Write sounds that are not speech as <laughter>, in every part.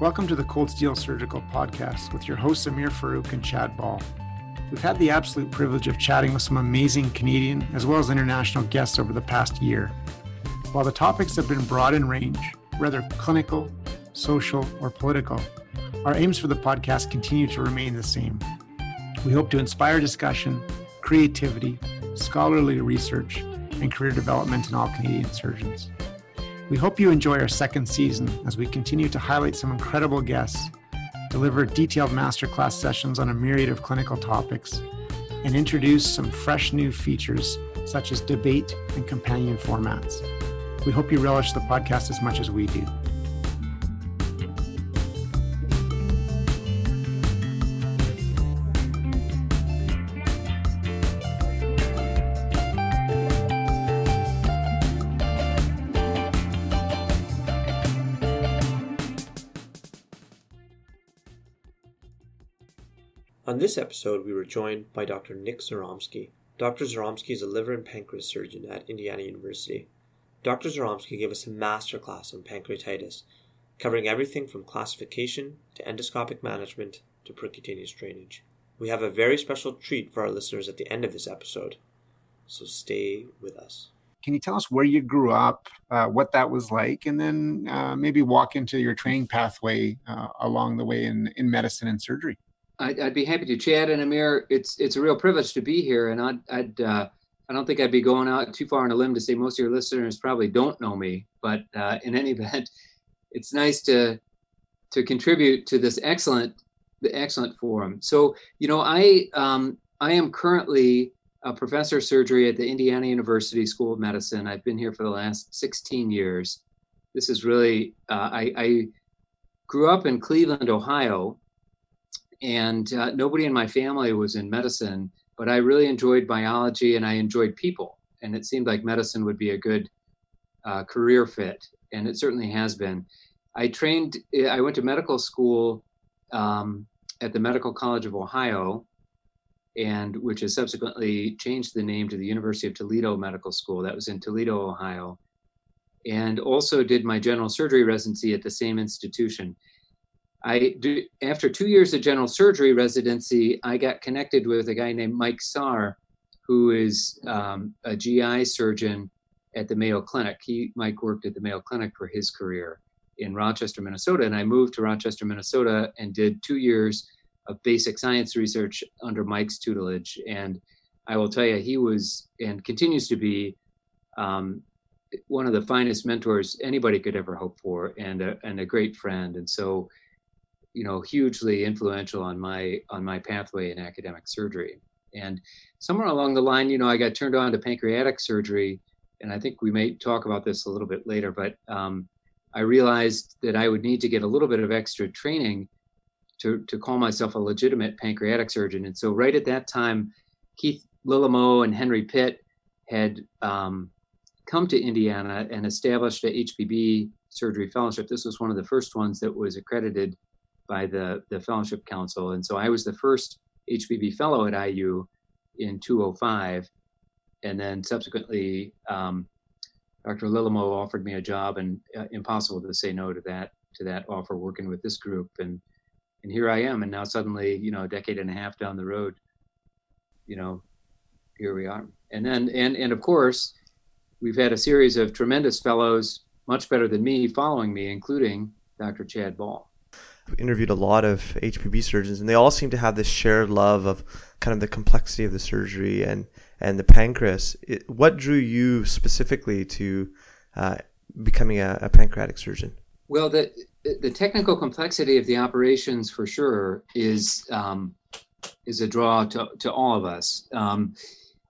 Welcome to the Cold Steel Surgical Podcast with your hosts Amir Farouk and Chad Ball. We've had the absolute privilege of chatting with some amazing Canadian as well as international guests over the past year. While the topics have been broad in range, whether clinical, social, or political, our aims for the podcast continue to remain the same. We hope to inspire discussion, creativity, scholarly research, and career development in all Canadian surgeons. We hope you enjoy our second season as we continue to highlight some incredible guests, deliver detailed masterclass sessions on a myriad of clinical topics, and introduce some fresh new features such as debate and companion formats. We hope you relish the podcast as much as we do. On this episode, we were joined by Dr. Nick Zyromski. Dr. Zyromski is a liver and pancreas surgeon at Indiana University. Dr. Zyromski gave us a masterclass on pancreatitis, covering everything from classification to endoscopic management to percutaneous drainage. We have a very special treat for our listeners at the end of this episode, so stay with us. Can you tell us where you grew up, uh, what that was like, and then uh, maybe walk into your training pathway uh, along the way in, in medicine and surgery? I'd, I'd, be happy to. Chad and Amir, it's it's a real privilege to be here, and I'd, I'd uh, I don't think I'd be going out too far on a limb to say most of your listeners probably don't know me, but uh, in any <laughs> event, it's nice to to contribute to this excellent the excellent forum. So you know, I um, I am currently a professor of surgery at the Indiana University School of Medicine. I've been here for the last 16 years. This is really uh, I, I grew up in Cleveland, Ohio, and uh, nobody in my family was in medicine but i really enjoyed biology and i enjoyed people and it seemed like medicine would be a good uh, career fit and it certainly has been. I trained i went to medical school um, at the medical college of ohio and which has subsequently changed the name to the university of toledo medical school. That was in toledo ohio and also did my general surgery residency at the same institution I do, after two years of general surgery residency, I got connected with a guy named Mike Sarr, who is um, a GI surgeon at the Mayo Clinic. He Mike worked at the Mayo Clinic for his career in Rochester, Minnesota, and I moved to Rochester, Minnesota, and did two years of basic science research under Mike's tutelage. And I will tell you, he was and continues to be um, one of the finest mentors anybody could ever hope for, and a, and a great friend. And so you know hugely influential on my on my pathway in academic surgery. And somewhere along the line you know i got turned on to pancreatic surgery and i think we may talk about this a little bit later but um, i realized that i would need to get a little bit of extra training to, to call myself a legitimate pancreatic surgeon. And so right at that time keith lillemoe and henry pitt had um, come to indiana and established a hpb surgery fellowship. This was one of the first ones that was accredited by the, the Fellowship Council. And so I was the first HPB fellow at IU in 205. And then subsequently, um, Dr. Lillemoe offered me a job, and uh, impossible to say no to that to that offer working with this group. And and here I am. And now suddenly, you know, a decade and a half down the road, you know, here we are. And then and and of course, we've had a series of tremendous fellows, much better than me, following me, including Dr. Chad Ball interviewed a lot of HPB surgeons, and they all seem to have this shared love of kind of the complexity of the surgery and and the pancreas. It, what drew you specifically to uh, becoming a, a, pancreatic surgeon? Well, the the technical complexity of the operations for sure is um, is a draw to, to all of us. Um,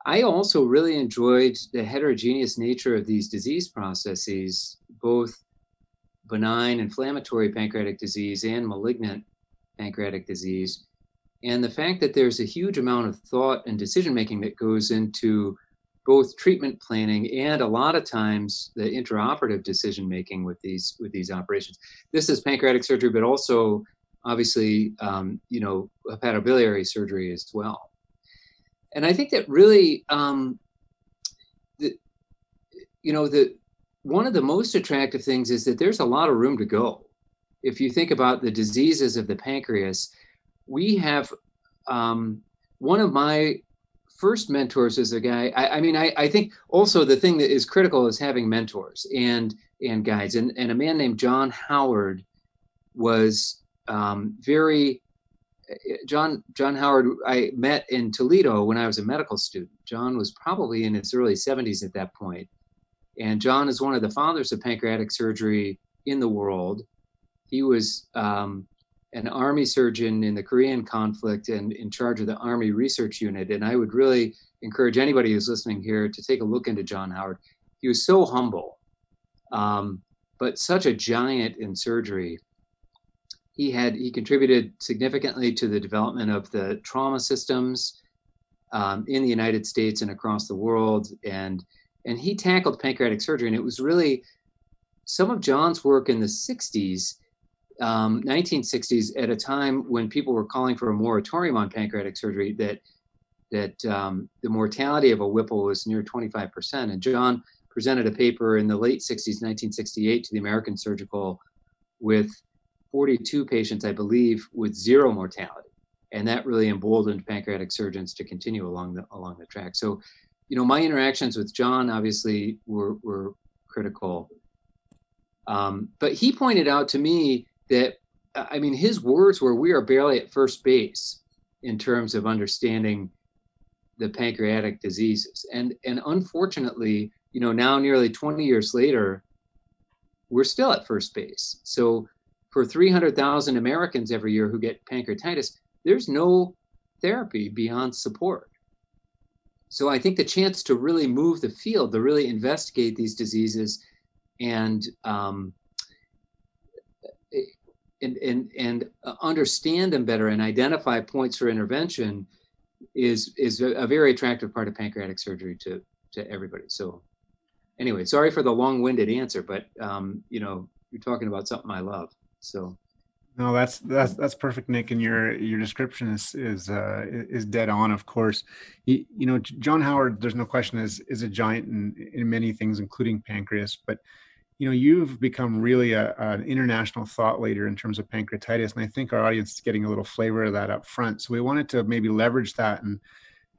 I also really enjoyed the heterogeneous nature of these disease processes, both benign inflammatory pancreatic disease and malignant pancreatic disease. And the fact that there's a huge amount of thought and decision making that goes into both treatment planning and a lot of times the intraoperative decision making with these with these operations. This is pancreatic surgery, but also obviously um, you know hepatobiliary surgery as well. And I think that really um, the, you know the one of the most attractive things is that there's a lot of room to go. if you think about the diseases of the pancreas, we have um, one of my first mentors is a guy. I, I mean, I, I, think also the thing that is critical is having mentors and and guides. And and a man named John Howard was um, very John John Howard I met in Toledo when I was a medical student. John was probably in his early 70s at that point. And John is one of the fathers of pancreatic surgery in the world. He was um, an army surgeon in the Korean conflict and in charge of the Army Research Unit. And I would really encourage anybody who's listening here to take a look into John Howard. He was so humble, um, but such a giant in surgery he had he contributed significantly to the development of the trauma systems um, in the United States and across the world, and and he tackled pancreatic surgery, and it was really some of John's work in the '60s, um, 1960s, at a time when people were calling for a moratorium on pancreatic surgery, that that um, the mortality of a Whipple was near 25%, and John presented a paper in the late 60s, 1968, to the American Surgical with 42 patients, I believe, with zero mortality. And that really emboldened pancreatic surgeons to continue along the along the track. So, you know, my interactions with John obviously were were critical. Um, but he pointed out to me that I mean his words were we are barely at first base in terms of understanding the pancreatic diseases. And and unfortunately, you know, now nearly 20 years later, we're still at first base. So for 300,000 Americans every year who get pancreatitis, there's no therapy beyond support. So I think the chance to really move the field, to really investigate these diseases and um, and, and, and understand them better and identify points for intervention is is a, very attractive part of pancreatic surgery to to everybody. So anyway, sorry for the long-winded answer, but um, you know, you're talking about something I love. So no, that's that's that's perfect, Nick. And your your description is is uh, is dead on. Of course, you, you, know John Howard. There's no question is is a giant in in many things, including pancreas. But you know you've become really a, an international thought leader in terms of pancreatitis, and I think our audience is getting a little flavor of that up front. So we wanted to maybe leverage that and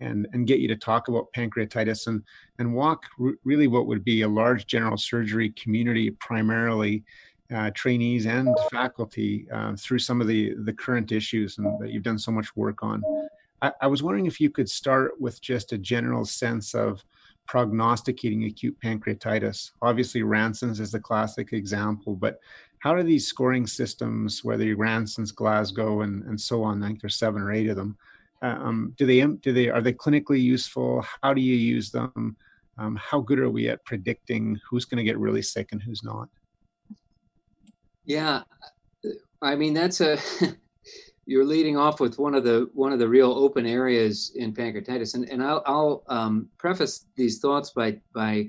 and and get you to talk about pancreatitis and and walk r- really what would be a large general surgery community primarily uh, trainees and faculty uh, through some of the the current issues and that you've done so much work on. I, I, was wondering if you could start with just a general sense of prognosticating acute pancreatitis. Obviously, Ranson's is the classic example, but how do these scoring systems, whether you're Ranson's, Glasgow, and, and so on, I think there's seven or eight of them, uh, um, do they do they are they clinically useful? How do you use them? Um, how good are we at predicting who's going to get really sick and who's not? Yeah, I mean that's a <laughs> you're leading off with one of the one of the real open areas in pancreatitis, and and I'll, I'll um, preface these thoughts by by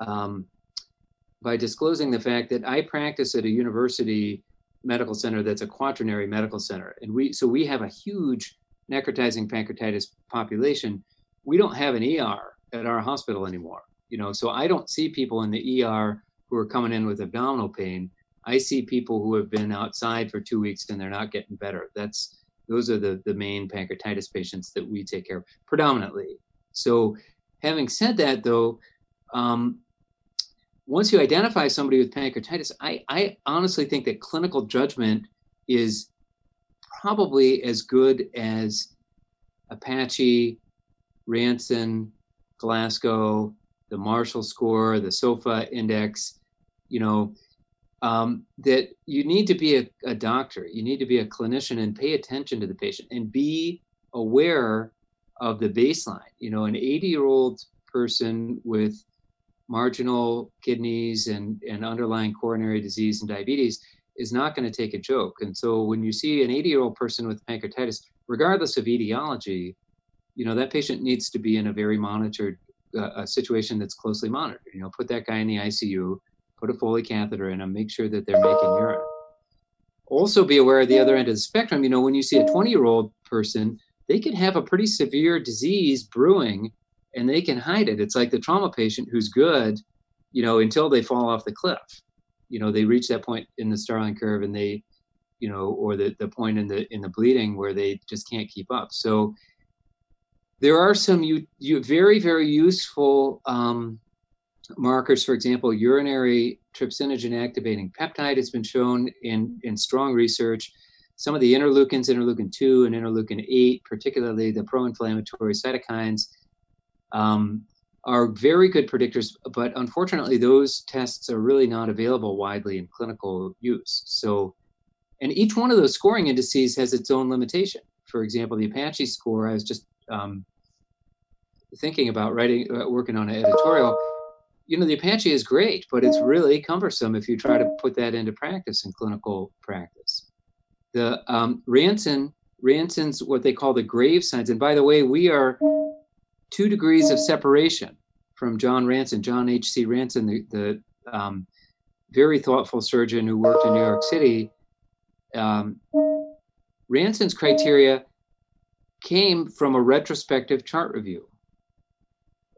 um, by disclosing the fact that I practice at a university medical center that's a quaternary medical center, and we so we have a huge necrotizing pancreatitis population. We don't have an ER at our hospital anymore, you know, so I don't see people in the ER who are coming in with abdominal pain I see people who have been outside for two weeks and they're not getting better. That's those are the the main pancreatitis patients that we take care of predominantly. So, having said that, though, um, once you identify somebody with pancreatitis, I, I honestly think that clinical judgment is probably as good as Apache, Ranson, Glasgow, the Marshall score, the SOFA index. You know, um, that you need to be a, a doctor, you need to be a clinician and pay attention to the patient and be aware of the baseline. You know, an 80 year old person with marginal kidneys and, and underlying coronary disease and diabetes is not going to take a joke. And so when you see an 80 year old person with pancreatitis, regardless of etiology, you know, that patient needs to be in a very monitored uh, situation that's closely monitored. You know, put that guy in the ICU put a Foley catheter in them, make sure that they're making urine. Also, be aware of the other end of the spectrum. You know, when you see a 20 year old person, they could have a pretty severe disease brewing and they can hide it. It's like the trauma patient who's good, you know, until they fall off the cliff. you know they reach that point in the Starling curve and they you know or the the point in the in the bleeding where they just can't keep up so there are some you, you very very useful um, markers for example urinary trypsinogen activating peptide has been shown in in strong research some of the interleukins interleukin 2 and interleukin 8 particularly the pro-inflammatory cytokines um, are very good predictors, but unfortunately, those tests are really not available widely in clinical use. So, and each one of those scoring indices has its own limitation. For example, the Apache score, I was just um, thinking about writing, uh, working on an editorial. You know, the Apache is great, but it's really cumbersome if you try to put that into practice in clinical practice. The um, Ranson, Ranson's what they call the grave signs. And by the way, we are two degrees of separation from John Ranson, John H.C. Ranson, the, the um, very thoughtful surgeon who worked in New York City. Um, Ranson's criteria came from a retrospective chart review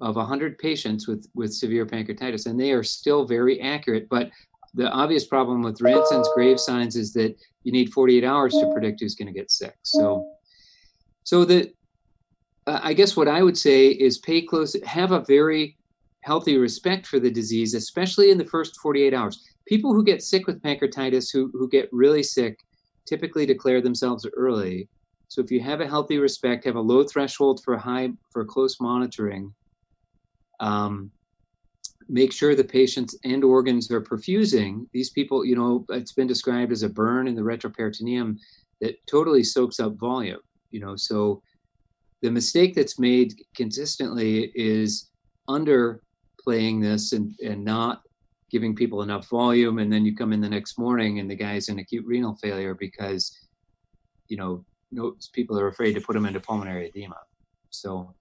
of 100 patients with, with severe pancreatitis, and they are still very accurate. But the obvious problem with Ranson's grave signs is that you need 48 hours to predict who's going to get sick. So, so the uh, I guess what I would say is pay close, have a very healthy respect for the disease, especially in the first 48 hours. People who get sick with pancreatitis, who, who get really sick, typically declare themselves early. So if you have a healthy respect, have a low threshold for high for close monitoring, um, make sure the patient's end organs are perfusing. These people, you know, it's been described as a burn in the retroperitoneum that totally soaks up volume. You know, so the mistake that's made consistently is underplaying this and, and not giving people enough volume and then you come in the next morning and the guy's in acute renal failure because you know people are afraid to put him into pulmonary edema so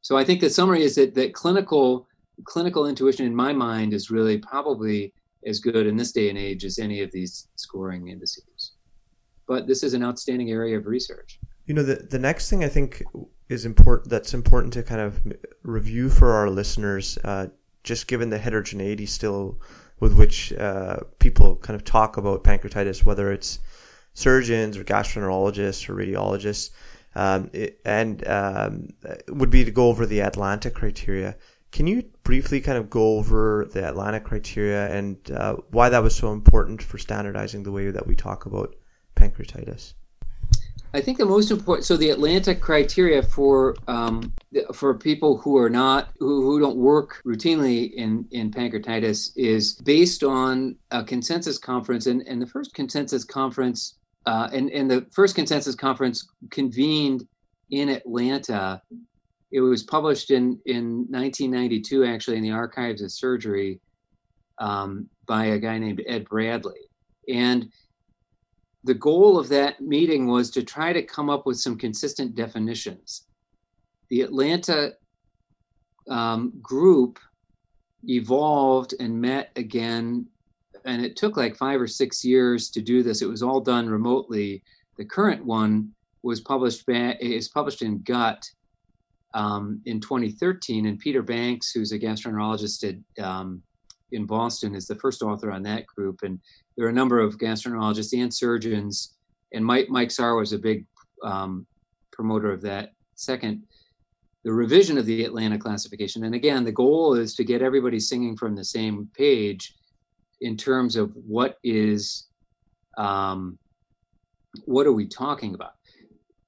so i think the summary is that that clinical clinical intuition in my mind is really probably as good in this day and age as any of these scoring indices. But this is an outstanding area of research. You know the the next thing i think is important that's important to kind of review for our listeners uh, just given the heterogeneity still with which uh, people kind of talk about pancreatitis whether it's surgeons or gastroenterologists or radiologists um, and um, would be to go over the atlanta criteria can you briefly kind of go over the atlanta criteria and uh, why that was so important for standardizing the way that we talk about pancreatitis I think the most important. So the Atlanta criteria for um, for people who are not who, who don't work routinely in in pancreatitis is based on a consensus conference, and and the first consensus conference, uh, and and the first consensus conference convened in Atlanta. It was published in in 1992, actually, in the Archives of Surgery, um, by a guy named Ed Bradley, and the goal of that meeting was to try to come up with some consistent definitions. The Atlanta um, group evolved and met again, and it took like five or six years to do this. It was all done remotely. The current one was published is published in Gut um, in 2013, and Peter Banks, who's a gastroenterologist at um, in Boston, is the first author on that group, and there are a number of gastroenterologists and surgeons, and Mike Mike Sarr was a big um, promoter of that. Second, the revision of the Atlanta classification, and again, the goal is to get everybody singing from the same page in terms of what is um, what are we talking about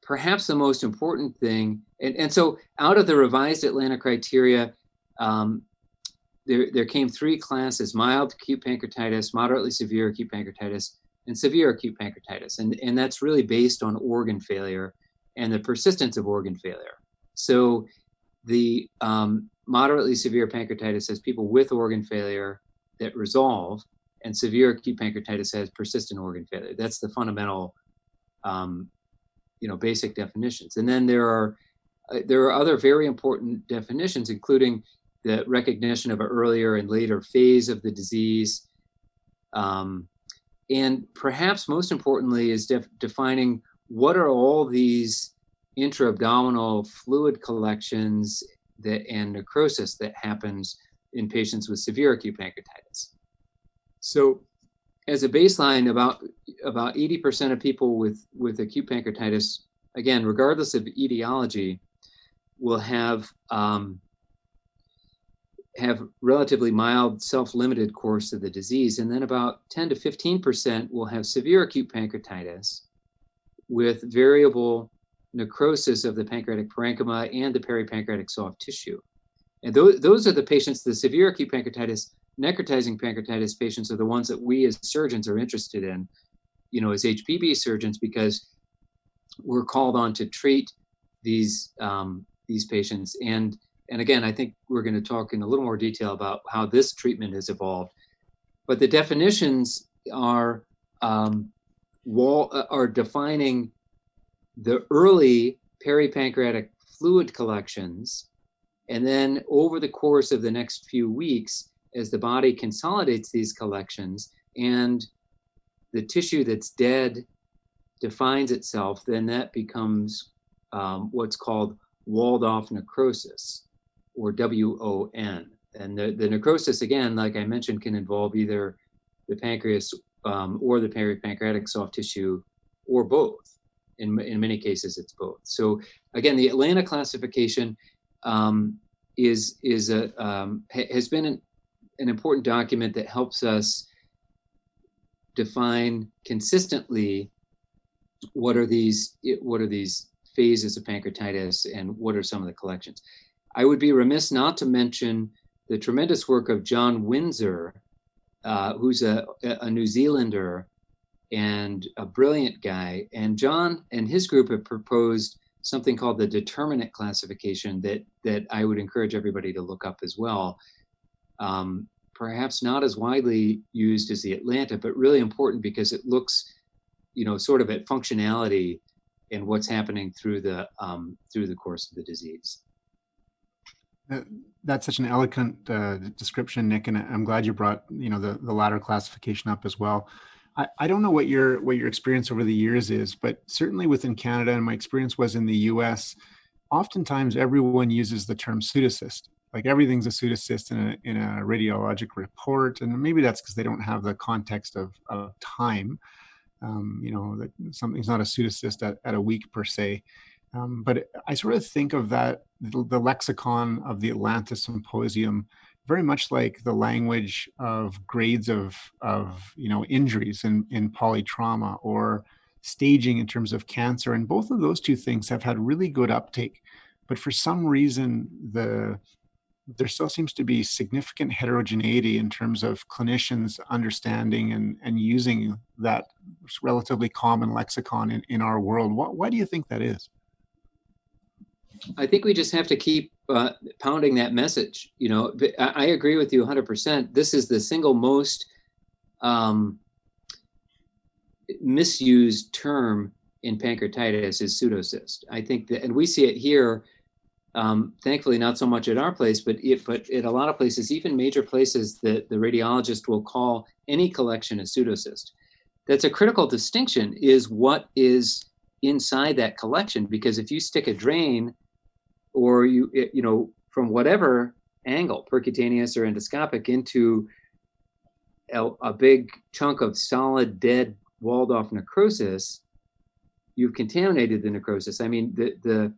perhaps the most important thing and, and so out of the revised atlanta criteria um, there, there came three classes mild acute pancreatitis, moderately severe acute pancreatitis, and severe acute pancreatitis. And, and that's really based on organ failure and the persistence of organ failure. So the um, moderately severe pancreatitis has people with organ failure that resolve, and severe acute pancreatitis has persistent organ failure. That's the fundamental, um, you know, basic definitions. And then there are uh, there are other very important definitions, including the recognition of an earlier and later phase of the disease. Um, and perhaps most importantly is def- defining what are all these intra-abdominal fluid collections that and necrosis that happens in patients with severe acute pancreatitis. So as a baseline, about about 80% of people with with acute pancreatitis, again, regardless of etiology, will have um, have relatively mild self-limited course of the disease, and then about 10 to 15% will have severe acute pancreatitis with variable necrosis of the pancreatic parenchyma and the peripancreatic soft tissue. And those, those are the patients, the severe acute pancreatitis, necrotizing pancreatitis patients are the ones that we as surgeons are interested in, you know, as HPB surgeons, because we're called on to treat these um, these patients. And and again, I think we're going to talk in a little more detail about how this treatment has evolved. But the definitions are um, wall uh, are defining the early peripancreatic fluid collections and then over the course of the next few weeks, as the body consolidates these collections and the tissue that's dead defines itself, then that becomes um, what's called walled off necrosis or WON. And the, the necrosis, again, like I mentioned, can involve either the pancreas um, or the peripancreatic soft tissue or both. In, in many cases, it's both. So, again, the Atlanta classification um, is is a um, has been an, an important document that helps us define consistently what are these what are these phases of pancreatitis and what are some of the collections. I would be remiss not to mention the tremendous work of John Windsor, uh, who's a, a New Zealander and a brilliant guy. And John and his group have proposed something called the determinant classification that that I would encourage everybody to look up as well. Um, perhaps not as widely used as the Atlanta, but really important because it looks, you know, sort of at functionality and what's happening through the um, through the course of the disease. That's such an eloquent uh, description, Nick, and I'm glad you brought you know the the latter classification up as well. I, I don't know what your what your experience over the years is, but certainly within Canada, and my experience was in the U.S. Oftentimes, everyone uses the term pseudocyst. Like everything's a pseudocyst in a in a radiologic report, and maybe that's because they don't have the context of, of time. Um, you know that something's not a pseudocyst at, at a week per se. Um, but I sort of think of that the, the, lexicon of the Atlanta Symposium very much like the language of grades of of you know injuries in in polytrauma or staging in terms of cancer and both of those two things have had really good uptake but for some reason the there still seems to be significant heterogeneity in terms of clinicians understanding and, and using that relatively common lexicon in, in our world. Why, why do you think that is? I think we just have to keep uh, pounding that message. You know, I, I, agree with you 100%. This is the single most um, misused term in pancreatitis is pseudocyst. I think that, and we see it here. Um, thankfully, not so much at our place, but it, but at a lot of places, even major places, that the radiologist will call any collection a pseudocyst. That's a critical distinction. Is what is inside that collection? Because if you stick a drain or you you know from whatever angle, percutaneous or endoscopic, into a, a big chunk of solid dead walled off necrosis, you've contaminated the necrosis. I mean, the the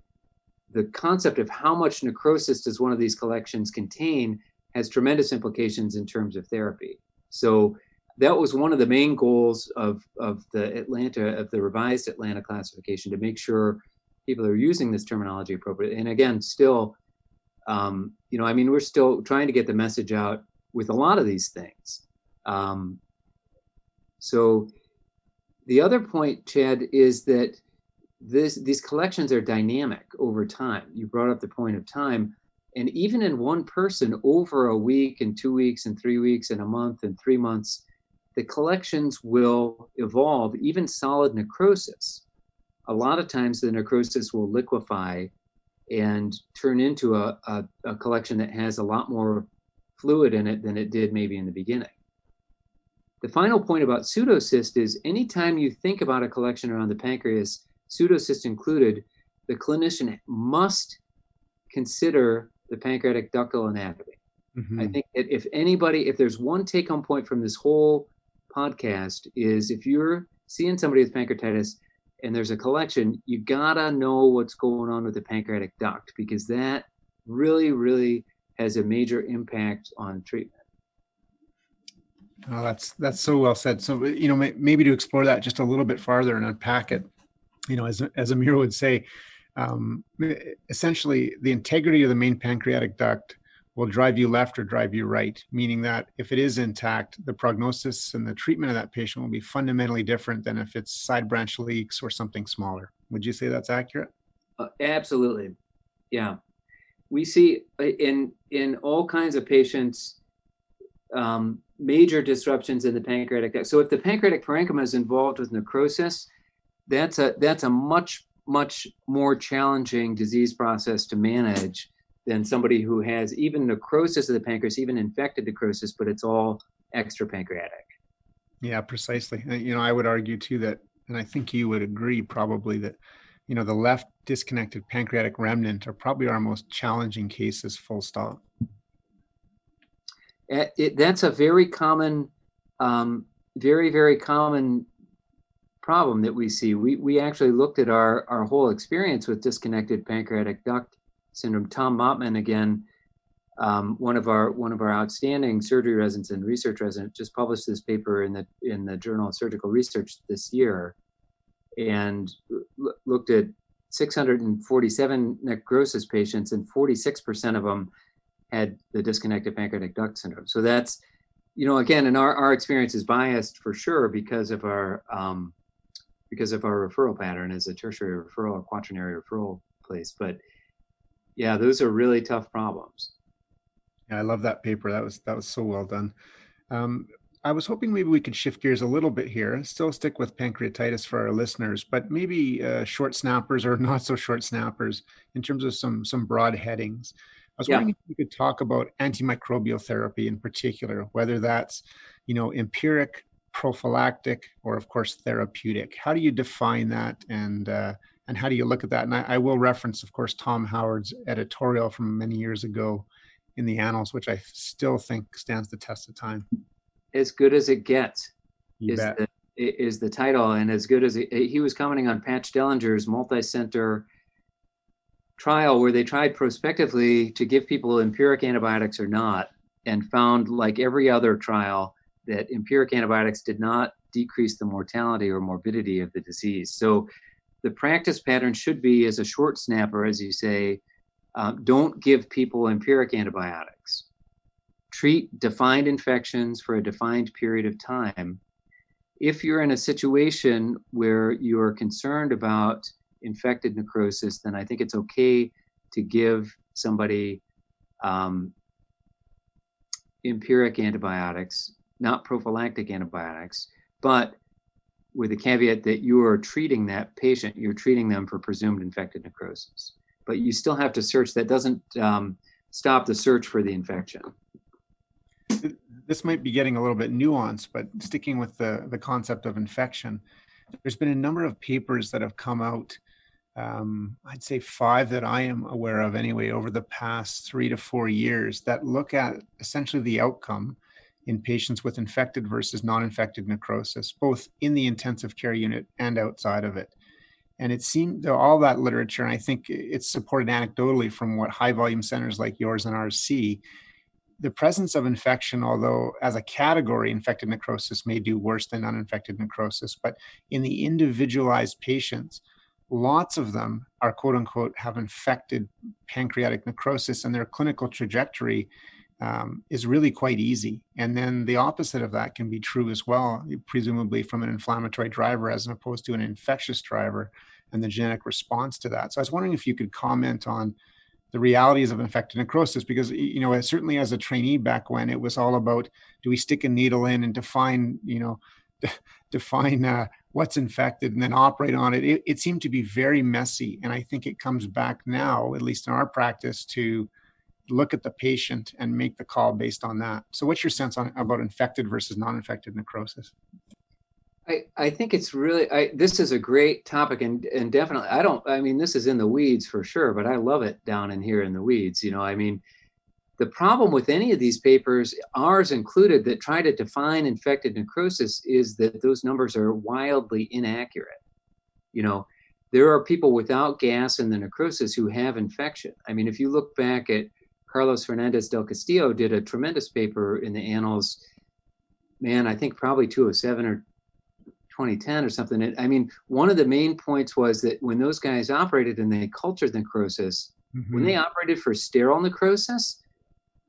the concept of how much necrosis does one of these collections contain has tremendous implications in terms of therapy. So that was one of the main goals of of the Atlanta of the revised Atlanta classification to make sure people are using this terminology appropriately. And again, still, um, you know, I mean, we're still trying to get the message out with a lot of these things. Um, so the other point, Chad, is that this these collections are dynamic over time. You brought up the point of time. And even in one person over a week and two weeks and three weeks and a month and three months, the collections will evolve, even solid necrosis a lot of times the necrosis will liquefy and turn into a, a, a, collection that has a lot more fluid in it than it did maybe in the beginning. The final point about pseudocyst is anytime you think about a collection around the pancreas, pseudocyst included, the clinician must consider the pancreatic ductal anatomy. Mm-hmm. I think that if anybody, if there's one take home point from this whole podcast is if you're seeing somebody with pancreatitis and there's a collection, you gotta know what's going on with the pancreatic duct because that really, really has a major impact on treatment. Oh, that's that's so well said. So you know, maybe to explore that just a little bit farther and unpack it, you know, as as Amir would say, um, essentially the integrity of the main pancreatic duct will drive you left or drive you right, meaning that if it is intact, the prognosis and the treatment of that patient will be fundamentally different than if it's side branch leaks or something smaller. Would you say that's accurate? Uh, absolutely. Yeah. We see uh, in in all kinds of patients um, major disruptions in the pancreatic duct. So if the pancreatic parenchyma is involved with necrosis, that's a that's a much much more challenging disease process to manage than somebody who has even necrosis of the pancreas, even infected necrosis, but it's all extra pancreatic. Yeah, precisely. You know, I would argue too that, and I think you would agree probably that, you know, the left disconnected pancreatic remnant are probably our most challenging cases, full stop. It, it, that's a very common, um, very, very common problem that we see. We, we actually looked at our, our whole experience with disconnected pancreatic duct syndrome. Tom Maatman, again, um, one of our one of our outstanding surgery residents and research residents, just published this paper in the in the Journal of Surgical Research this year, and l- looked at 647 necrosis patients, and 46% of them had the disconnected pancreatic duct syndrome. So that's, you know, again, and our, our experience is biased for sure because of our um, because of our referral pattern as a tertiary referral or quaternary referral place. But yeah, those are really tough problems. Yeah, I love that paper. That was that was so well done. Um, I was hoping maybe we could shift gears a little bit here. Still stick with pancreatitis for our listeners, but maybe uh, short snappers or <laughs> not so short snappers in terms of some some broad headings. I was yeah. wondering if you could talk about antimicrobial therapy in particular, whether that's you know empiric, prophylactic, or of course therapeutic. How do you define that, and uh, and how do you look at that? And I, I, will reference, of course, Tom Howard's editorial from many years ago in the Annals, which I still think stands the test of time. As good as it gets you is bet. the is the title, and as good as it, he was commenting on Patch Dellinger's multi-center trial where they tried prospectively to give people empiric antibiotics or not, and found, like every other trial, that empiric antibiotics did not decrease the mortality or morbidity of the disease. So the practice pattern should be as a short snapper, as you say, um, don't give people empiric antibiotics. Treat defined infections for a defined period of time. If you're in a situation where you are concerned about infected necrosis, then I think it's okay to give somebody um, empiric antibiotics, not prophylactic antibiotics, but with the caveat that you are treating that patient, you're treating them for presumed infected necrosis. But you still have to search. That doesn't um, stop the search for the infection. This might be getting a little bit nuanced, but sticking with the, the concept of infection, there's been a number of papers that have come out. Um, I'd say five that I am aware of anyway, over the past three to four years that look at essentially the outcome in patients with infected versus non-infected necrosis, both in the intensive care unit and outside of it. And it seemed all that literature, and I think it's supported anecdotally from what high volume centers like yours and ours see. The presence of infection, although as a category, infected necrosis may do worse than uninfected necrosis, but in the individualized patients, lots of them are quote unquote have infected pancreatic necrosis, and their clinical trajectory um, is really quite easy. And then the opposite of that can be true as well, presumably from an inflammatory driver as opposed to an infectious driver and the genetic response to that. So I was wondering if you could comment on the realities of infected necrosis because you know certainly as a trainee back when it was all about do we stick a needle in and define you know <laughs> define uh, what's infected and then operate on it. it it seemed to be very messy and i think it comes back now at least in our practice to look at the patient and make the call based on that. So, what's your sense on about infected versus non-infected necrosis? I, I think it's really I, this is a great topic and and definitely I don't I mean this is in the weeds for sure but I love it down in here in the weeds you know I mean the problem with any of these papers, ours included, that try to define infected necrosis is that those numbers are wildly inaccurate. You know, there are people without gas in the necrosis who have infection. I mean, if you look back at Carlos Fernandez del Castillo did a tremendous paper in the annals, man, I think probably 207 or 2010 or something. I mean, one of the main points was that when those guys operated and they cultured necrosis, mm-hmm. when they operated for sterile necrosis,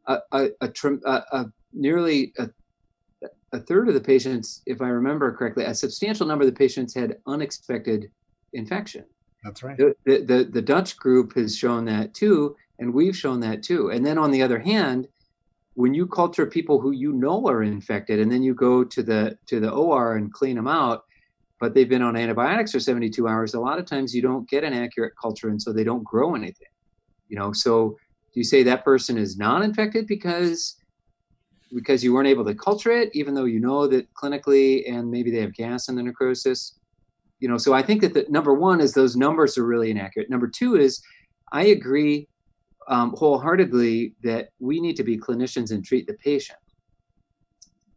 a, a, a, a nearly a, a third of the patients, if I remember correctly, a substantial number of the patients had unexpected infection. That's right. The, the, the Dutch group has shown that too, and we've shown that too. And then on the other hand, when you culture people who you know are infected and then you go to the to the OR and clean them out, but they've been on antibiotics for 72 hours, a lot of times you don't get an accurate culture and so they don't grow anything. You know, so you say that person is non-infected because because you weren't able to culture it, even though you know that clinically and maybe they have gas in the necrosis? You know, so I think that the number one is those numbers are really inaccurate. Number two is I agree um, wholeheartedly that we need to be clinicians and treat the patient.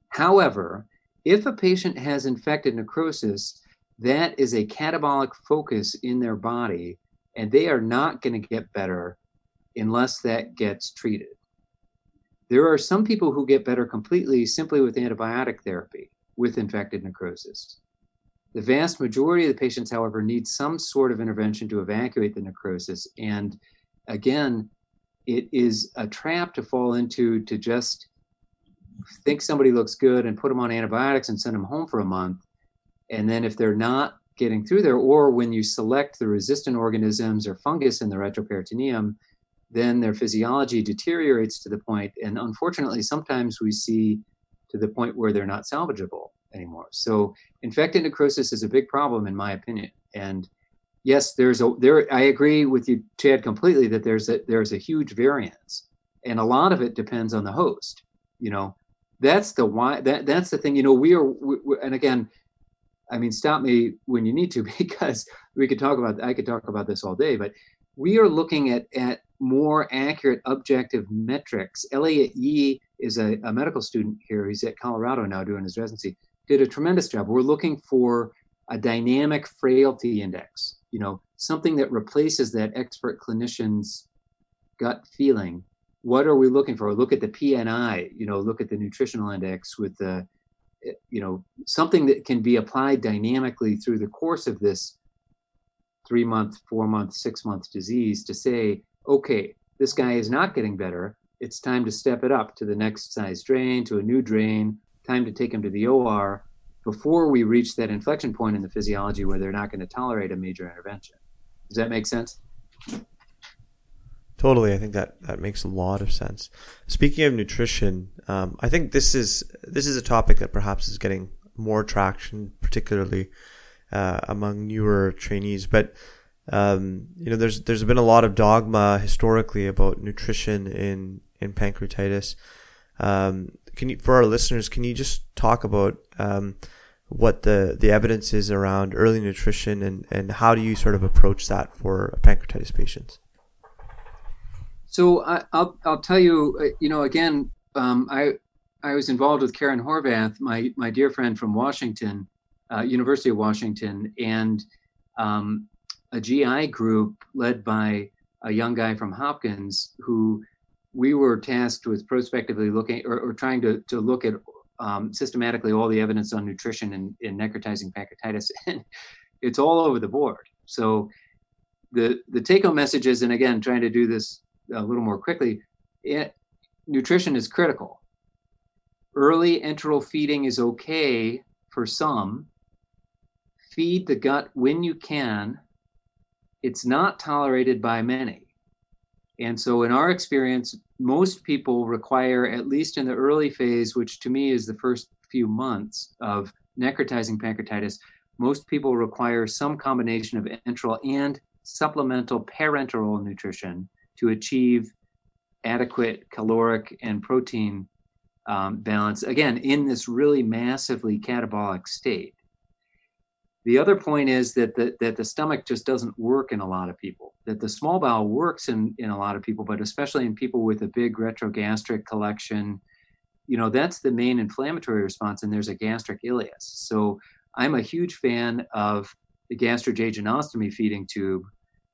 However, if a patient has infected necrosis, that is a catabolic focus in their body, and they are not going to get better unless that gets treated. There are some people who get better completely simply with antibiotic therapy with infected necrosis. The vast majority of the patients, however, need some sort of intervention to evacuate the necrosis. And again, it is a trap to fall into to just think somebody looks good and put them on antibiotics and send them home for a month. And then if they're not getting through there, or when you select the resistant organisms or fungus in the retroperitoneum, then their physiology deteriorates to the point, and unfortunately, sometimes we see to the point where they're not salvageable anymore. So, infected necrosis is a big problem, in my opinion. And yes, there's a there. I agree with you, Chad, completely that there's a there's a huge variance, and a lot of it depends on the host. You know, that's the why. That that's the thing. You know, we are, we, and again, I mean, stop me when you need to <laughs> because we could talk about. I could talk about this all day, but we are looking at at more accurate objective metrics. Elliot Yee is a, a, medical student here. He's at Colorado now doing his residency. Did a tremendous job. We're looking for a dynamic frailty index, you know, something that replaces that expert clinician's gut feeling. What are we looking for? Look at the PNI, you know, look at the nutritional index with the, eh, you know, something that can be applied dynamically through the course of this three month, four month, six month disease to say, okay, this guy is not getting better. It's time to step it up to the next size drain, to a new drain, time to take him to the OR before we reach that inflection point in the physiology where they're not going to tolerate a major intervention. Does that make sense? Totally, I think that that makes a lot of sense. Speaking of nutrition, um, I think this is this is a topic that perhaps is getting more traction, particularly uh, among newer trainees. But um, you know, there's there's been a lot of dogma historically about nutrition in in pancreatitis. Um, can you, for our listeners, can you just talk about um, what the the evidence is around early nutrition and and how do you sort of approach that for pancreatitis patients? So I, will I'll tell you, uh, you know, again, um, I I was involved with Karen Horvath, my my dear friend from Washington, uh, University of Washington, and um, a GI group led by a young guy from Hopkins who we were tasked with prospectively looking or, or trying to, to look at um, systematically all the evidence on nutrition in, in necrotizing pancreatitis. <laughs> And it's all over the board. So the, the take home messages, and again, trying to do this a little more quickly, it, nutrition is critical. Early enteral feeding is okay for some. Feed the gut when you can it's not tolerated by many. And so, in our experience, most people require, at least in the early phase, which to me is the first few months of necrotizing pancreatitis, most people require some combination of enteral and supplemental parenteral nutrition to achieve adequate caloric and protein um, balance, again, in this really massively catabolic state. The other point is that the, that the stomach just doesn't work in a lot of people. that the small bowel works in in a lot of people, but especially in people with a big retrogastric collection, you know, that's the main inflammatory response, and there's a gastric ileus. So I'm a huge fan of the gastrojejunostomy feeding tube,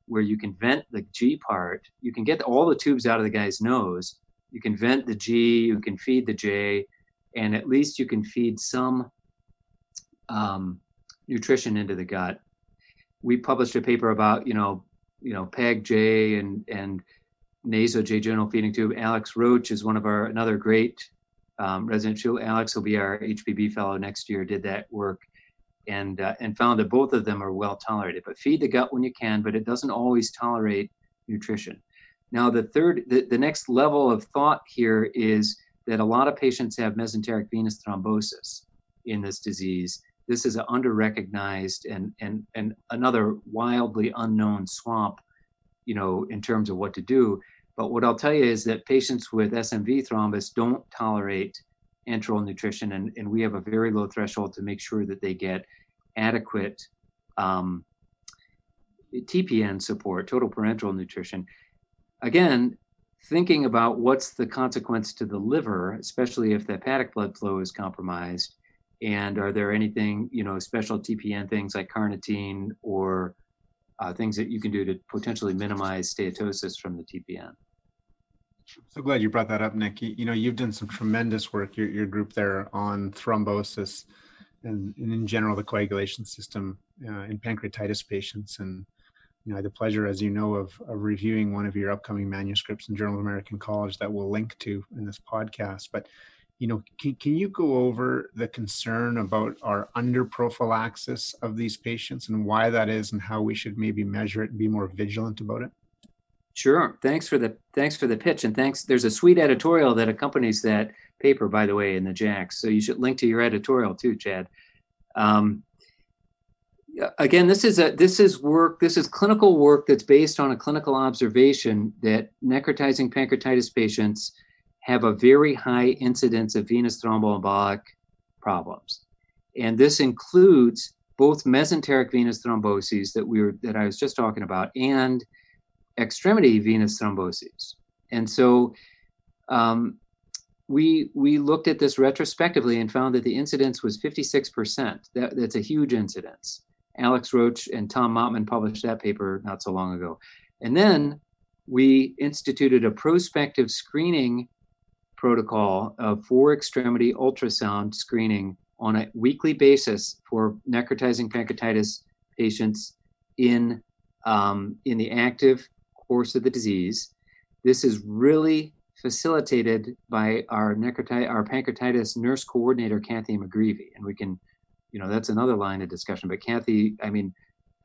where you can vent the G part. You can get all the tubes out of the guy's nose. You can vent the G. You can feed the J, and at least you can feed some um, nutrition into the gut. We published a paper about you know you know PEG J and and nasojejunal feeding tube. Alex Roach is one of our another great um, residential. Alex will be our HPB fellow next year. Did that work and uh, and found that both of them are well tolerated. But feed the gut when you can, but it doesn't always tolerate nutrition. Now the third, the, the next level of thought here is that a lot of patients have mesenteric venous thrombosis in this disease. This is an under-recognized and and and another wildly unknown swamp, you know, in terms of what to do. But what I'll tell you is that patients with SMV thrombus don't tolerate enteral nutrition, and, and we have a very low threshold to make sure that they get adequate um, TPN support, total parenteral nutrition. Again, thinking about what's the consequence to the liver, especially if the hepatic blood flow is compromised, and are there anything, you know, special TPN things like carnitine or uh, things that you can do to potentially minimize steatosis from the TPN? So glad you brought that up, Nick. You, know, you've done some tremendous work, your, your group there, on thrombosis and, and in general the coagulation system uh, in pancreatitis patients. And you know, I had the pleasure, as you know, of, of reviewing one of your upcoming manuscripts in Journal of American College that we'll link to in this podcast. But you know, can, can you go over the concern about our under prophylaxis of these patients and why that is and how we should maybe measure it and be more vigilant about it? Sure. Thanks for the thanks for the pitch, and thanks. There's a sweet editorial that accompanies that paper, by the way, in the JACS. So you should link to your editorial too, Chad. Um, again, this is a this is work. This is clinical work that's based on a clinical observation that necrotizing pancreatitis patients have a very high incidence of venous thromboembolic problems, and this includes both mesenteric venous thromboses that we were that I was just talking about and extremity venous thrombosis. And so um, we we looked at this retrospectively and found that the incidence was 56%. That, that's a huge incidence. Alex Roach and Tom Maatman published that paper not so long ago. And then we instituted a prospective screening protocol of four extremity ultrasound screening on a weekly basis for necrotizing pancreatitis patients in um, in the active course of the disease. This is really facilitated by our necrotitis, our pancreatitis nurse coordinator, Kathy McGreevy. And we can, you know, that's another line of discussion. But Kathy, I mean,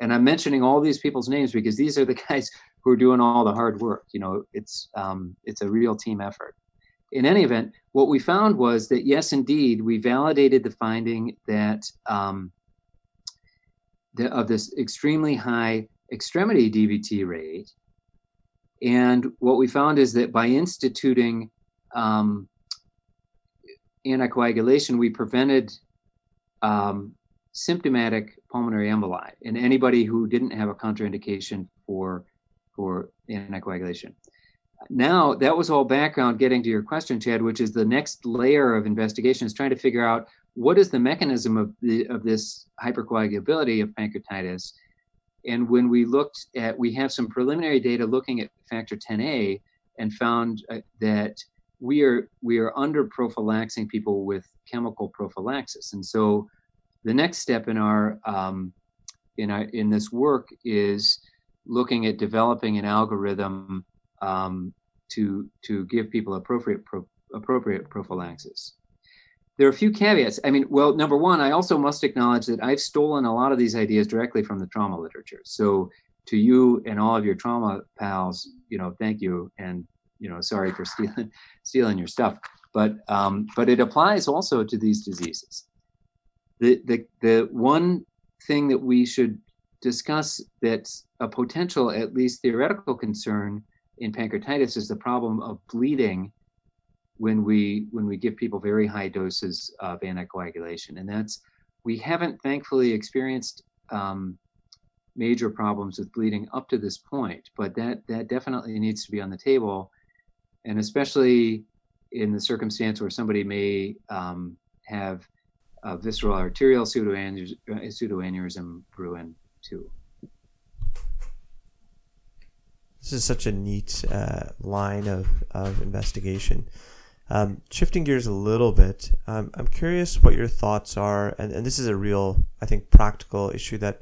and I'm mentioning all these people's names because these are the <laughs> guys who are doing all the hard work. You know, it's um, it's a real team effort. In any event, what we found was that yes, indeed, we validated the finding that um, the, of this extremely high extremity DVT rate and what we found is that by instituting um, anticoagulation, we prevented um, symptomatic pulmonary emboli in anybody who didn't have a contraindication for for anticoagulation. Now that was all background. Getting to your question, Chad, which is the next layer of investigation is trying to figure out what is the mechanism of the of this hypercoagulability of pancreatitis and when we looked at, we have some preliminary data looking at factor 10A and found uh, that we are we are under prophylaxing people with chemical prophylaxis. And so the next step in our um, in our in this work is looking at developing an algorithm um, to to give people appropriate pro, appropriate prophylaxis there are a few caveats. I mean, well, number one, I also must acknowledge that I've stolen a lot of these ideas directly from the trauma literature. So to you and all of your trauma pals, you know, thank you, and you know, sorry for <laughs> stealing stealing your stuff. But um, but it applies also to these diseases. The the the one thing that we should discuss that's a potential, at least theoretical concern in pancreatitis is the problem of bleeding when we when we give people very high doses of anticoagulation, and that's we haven't thankfully experienced um, major problems with bleeding up to this point, but that that definitely needs to be on the table, and especially in the circumstance where somebody may um, have a visceral arterial pseudoaneurysm, pseudoaneurysm brewing too. This is such a neat uh, line of, of investigation. Um, shifting gears a little bit, um, I'm curious what your thoughts are, and, and this is a real, I think, practical issue that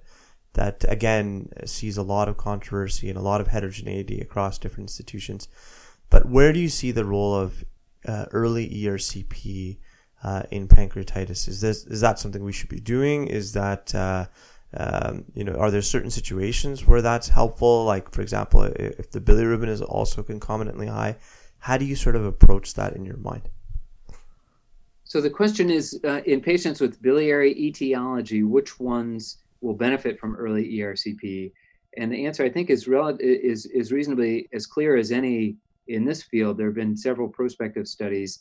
that again sees a lot of controversy and a lot of heterogeneity across different institutions. But where do you see the role of uh, early ERCP uh, in pancreatitis? Is this is that something we should be doing? Is that uh, um, you know, are there certain situations where that's helpful? Like, for example, if the bilirubin is also concomitantly high, how do you sort of approach that in your mind? So the question is, uh, in patients with biliary etiology, which ones will benefit from early ERCP? And the answer, I think, is rel- is is reasonably as clear as any in this field. There have been several prospective studies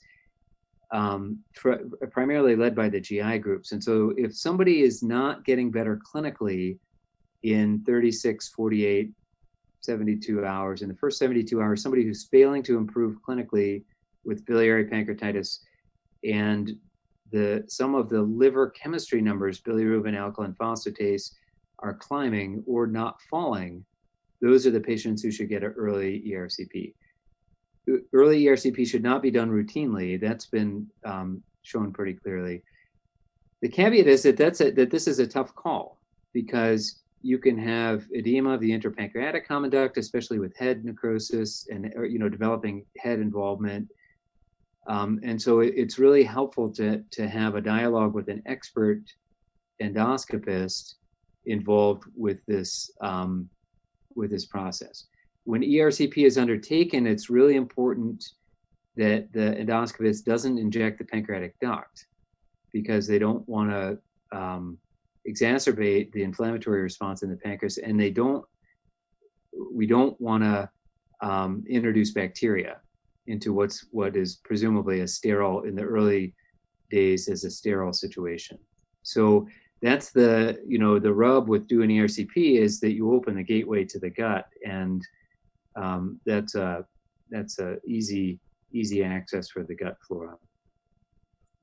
um, tr- primarily led by the GI groups. And so if somebody is not getting better clinically in 36, 48, 72 hours, in the first 72 hours, somebody who's failing to improve clinically with biliary pancreatitis and the some of the liver chemistry numbers, bilirubin, alkaline phosphatase, are climbing or not falling, those are the patients who should get an early ERCP early ERCP should not be done routinely. That's been um, shown pretty clearly. The caveat is that that's a, that this is a tough call because you can have edema of the interpancreatic common duct, especially with head necrosis and or, you know developing head involvement. Um, and so it, it's really helpful to to have a dialogue with an expert endoscopist involved with this um, with this process when ERCP is undertaken, it's really important that the endoscopist doesn't inject the pancreatic duct because they don't want to um, exacerbate the inflammatory response in the pancreas, and they don't. We don't want to um, introduce bacteria into what's what is presumably a sterile in the early days as a sterile situation. So that's the you know the rub with doing ERCP is that you open the gateway to the gut and um, that's a that's a easy easy access for the gut flora.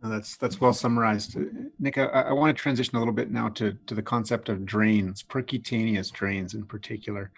No, that's that's well summarized, Nick. I, I, want to transition a little bit now to to the concept of drains, percutaneous drains in particular.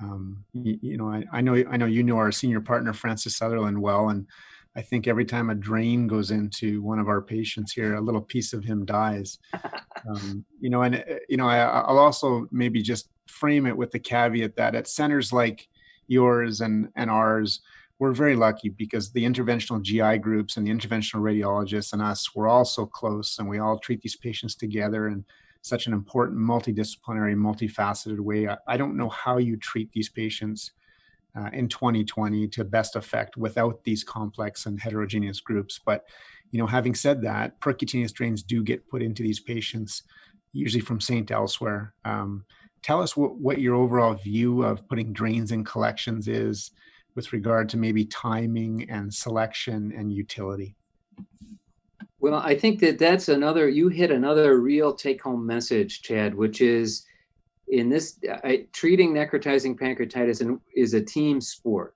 Um, you, you, know, I, I, know I know you know our senior partner Francis Sutherland well, and I think every time a drain goes into one of our patients here, a little piece of him dies. <laughs> Um, you know, and uh, you know, I, I'll also maybe just frame it with the caveat that at centers like yours and and ours we're very lucky because the interventional GI groups and the interventional radiologists and us we're all so close and we all treat these patients together in such an important multidisciplinary multifaceted way. I, I don't know how you treat these patients uh, in 2020 to best effect without these complex and heterogeneous groups. But you know having said that percutaneous drains do get put into these patients usually from st elsewhere. Um, tell us what, what your overall view of putting drains in collections is with regard to maybe timing and selection and utility. Well, I think that that's another, you hit another real take home message, Chad, which is in this, I, treating necrotizing pancreatitis and, is a team sport.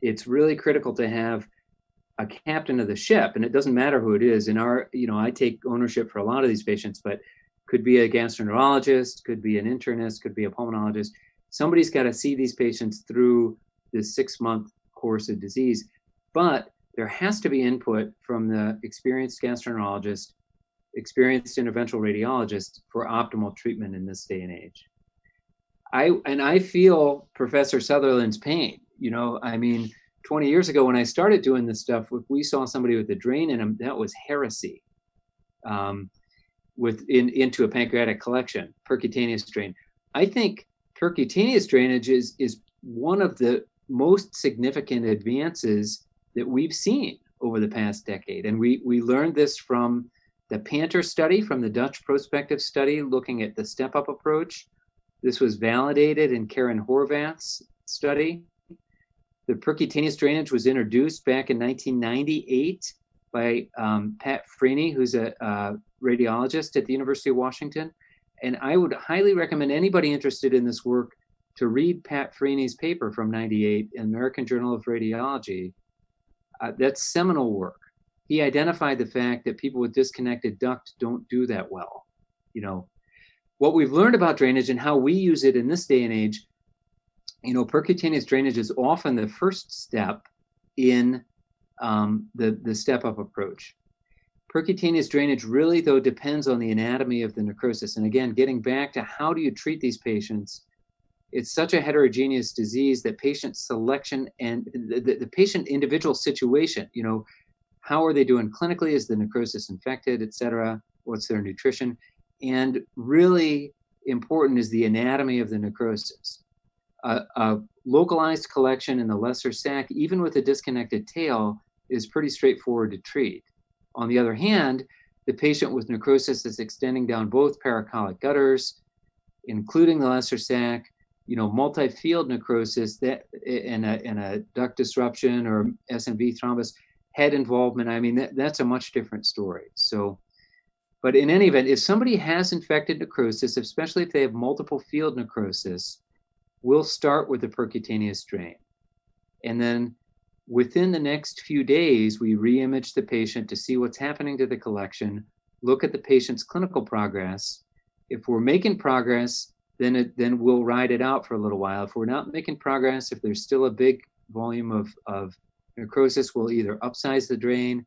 It's really critical to have a captain of the ship, and it doesn't matter who it is. In our, you know, I take ownership for a lot of these patients, but could be a gastroenterologist, could be an internist, could be a pulmonologist. Somebody's got to see these patients through this six month course of disease. But there has to be input from the experienced gastroenterologist, experienced interventional radiologist for optimal treatment in this day and age. I and I feel Professor Sutherland's pain. You know, I mean, 20 years ago when I started doing this stuff, if we saw somebody with a drain in them, that was heresy. Um, with in, into a pancreatic collection, percutaneous drain. I think percutaneous drainage is, is one of the most significant advances that we've seen over the past decade. And we, we learned this from the PANTER study, from the Dutch prospective study looking at the step up approach. This was validated in Karen Horvath's study. The percutaneous drainage was introduced back in 1998 by um, Pat Freeny, who's a, a, radiologist at the University of Washington. And I would highly recommend anybody interested in this work to read Pat Freeny's paper from 98 in American Journal of Radiology. Uh, that's seminal work. He identified the fact that people with disconnected duct don't do that well. You know, what we've learned about drainage and how we use it in this day and age, you know, percutaneous drainage is often the first step in um, the, the step up approach. Percutaneous drainage really, though, depends on the anatomy of the necrosis. And again, getting back to how do you treat these patients, it's such a heterogeneous disease that patient selection and the, the, the patient individual situation, you know, how are they doing clinically? Is the necrosis infected, et cetera? What's their nutrition? And really important is the anatomy of the necrosis. A, a localized collection in the lesser sac, even with a disconnected tail, is pretty straightforward to treat. On the other hand, the patient with necrosis that's extending down both paracolic gutters, including the lesser sac, you know, multi-field necrosis that in a, in a duct disruption or SMV thrombus, head involvement. I mean, that, that's a much different story. So, but in any event, if somebody has infected necrosis, especially if they have multiple field necrosis, we'll start with a percutaneous drain. And then within the next few days, we reimage the patient to see what's happening to the collection, look at the patient's clinical progress. If we're making progress, then it, then we'll ride it out for a little while. If we're not making progress, if there's still a big volume of, of necrosis, we'll either upsize the drain,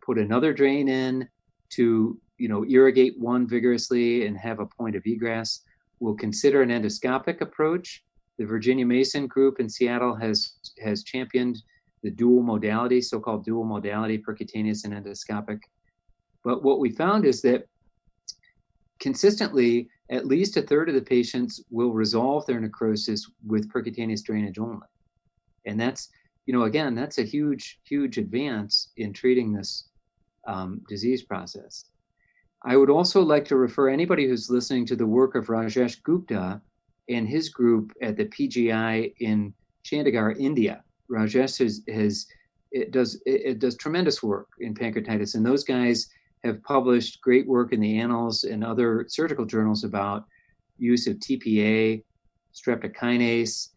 put another drain in to you know irrigate one vigorously and have a point of egress. We'll consider an endoscopic approach. The Virginia Mason group in Seattle has has championed the dual modality, so-called dual modality, percutaneous and endoscopic. But what we found is that consistently, at least a third of the patients will resolve their necrosis with percutaneous drainage only. And that's, you know, again, that's a huge, huge advance in treating this um, disease process. I would also like to refer anybody who's listening to the work of Rajesh Gupta and his group at the PGI in Chandigarh, India. Rajesh has, has it does it, it does tremendous work in pancreatitis, and those guys have published great work in the annals and other surgical journals about use of TPA, streptokinase,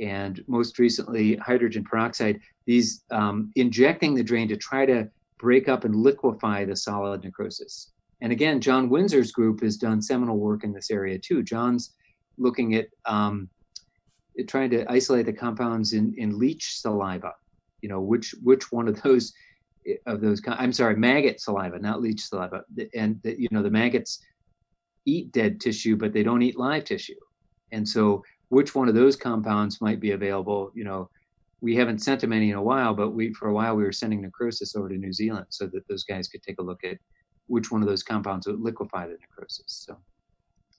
and most recently hydrogen peroxide. These um, injecting the drain to try to break up and liquefy the solid necrosis. And again, John Windsor's group has done seminal work in this area too. John's looking at um, trying to isolate the compounds in, in leech saliva. You know, which which one of those eh, of those I'm sorry, maggot saliva, not leech saliva. And the, you know, the maggots eat dead tissue, but they don't eat live tissue. And so, which one of those compounds might be available? You know, we haven't sent them any in a while, but we for a while we were sending necrosis over to New Zealand so that those guys could take a look at which one of those compounds would liquefy the necrosis. So.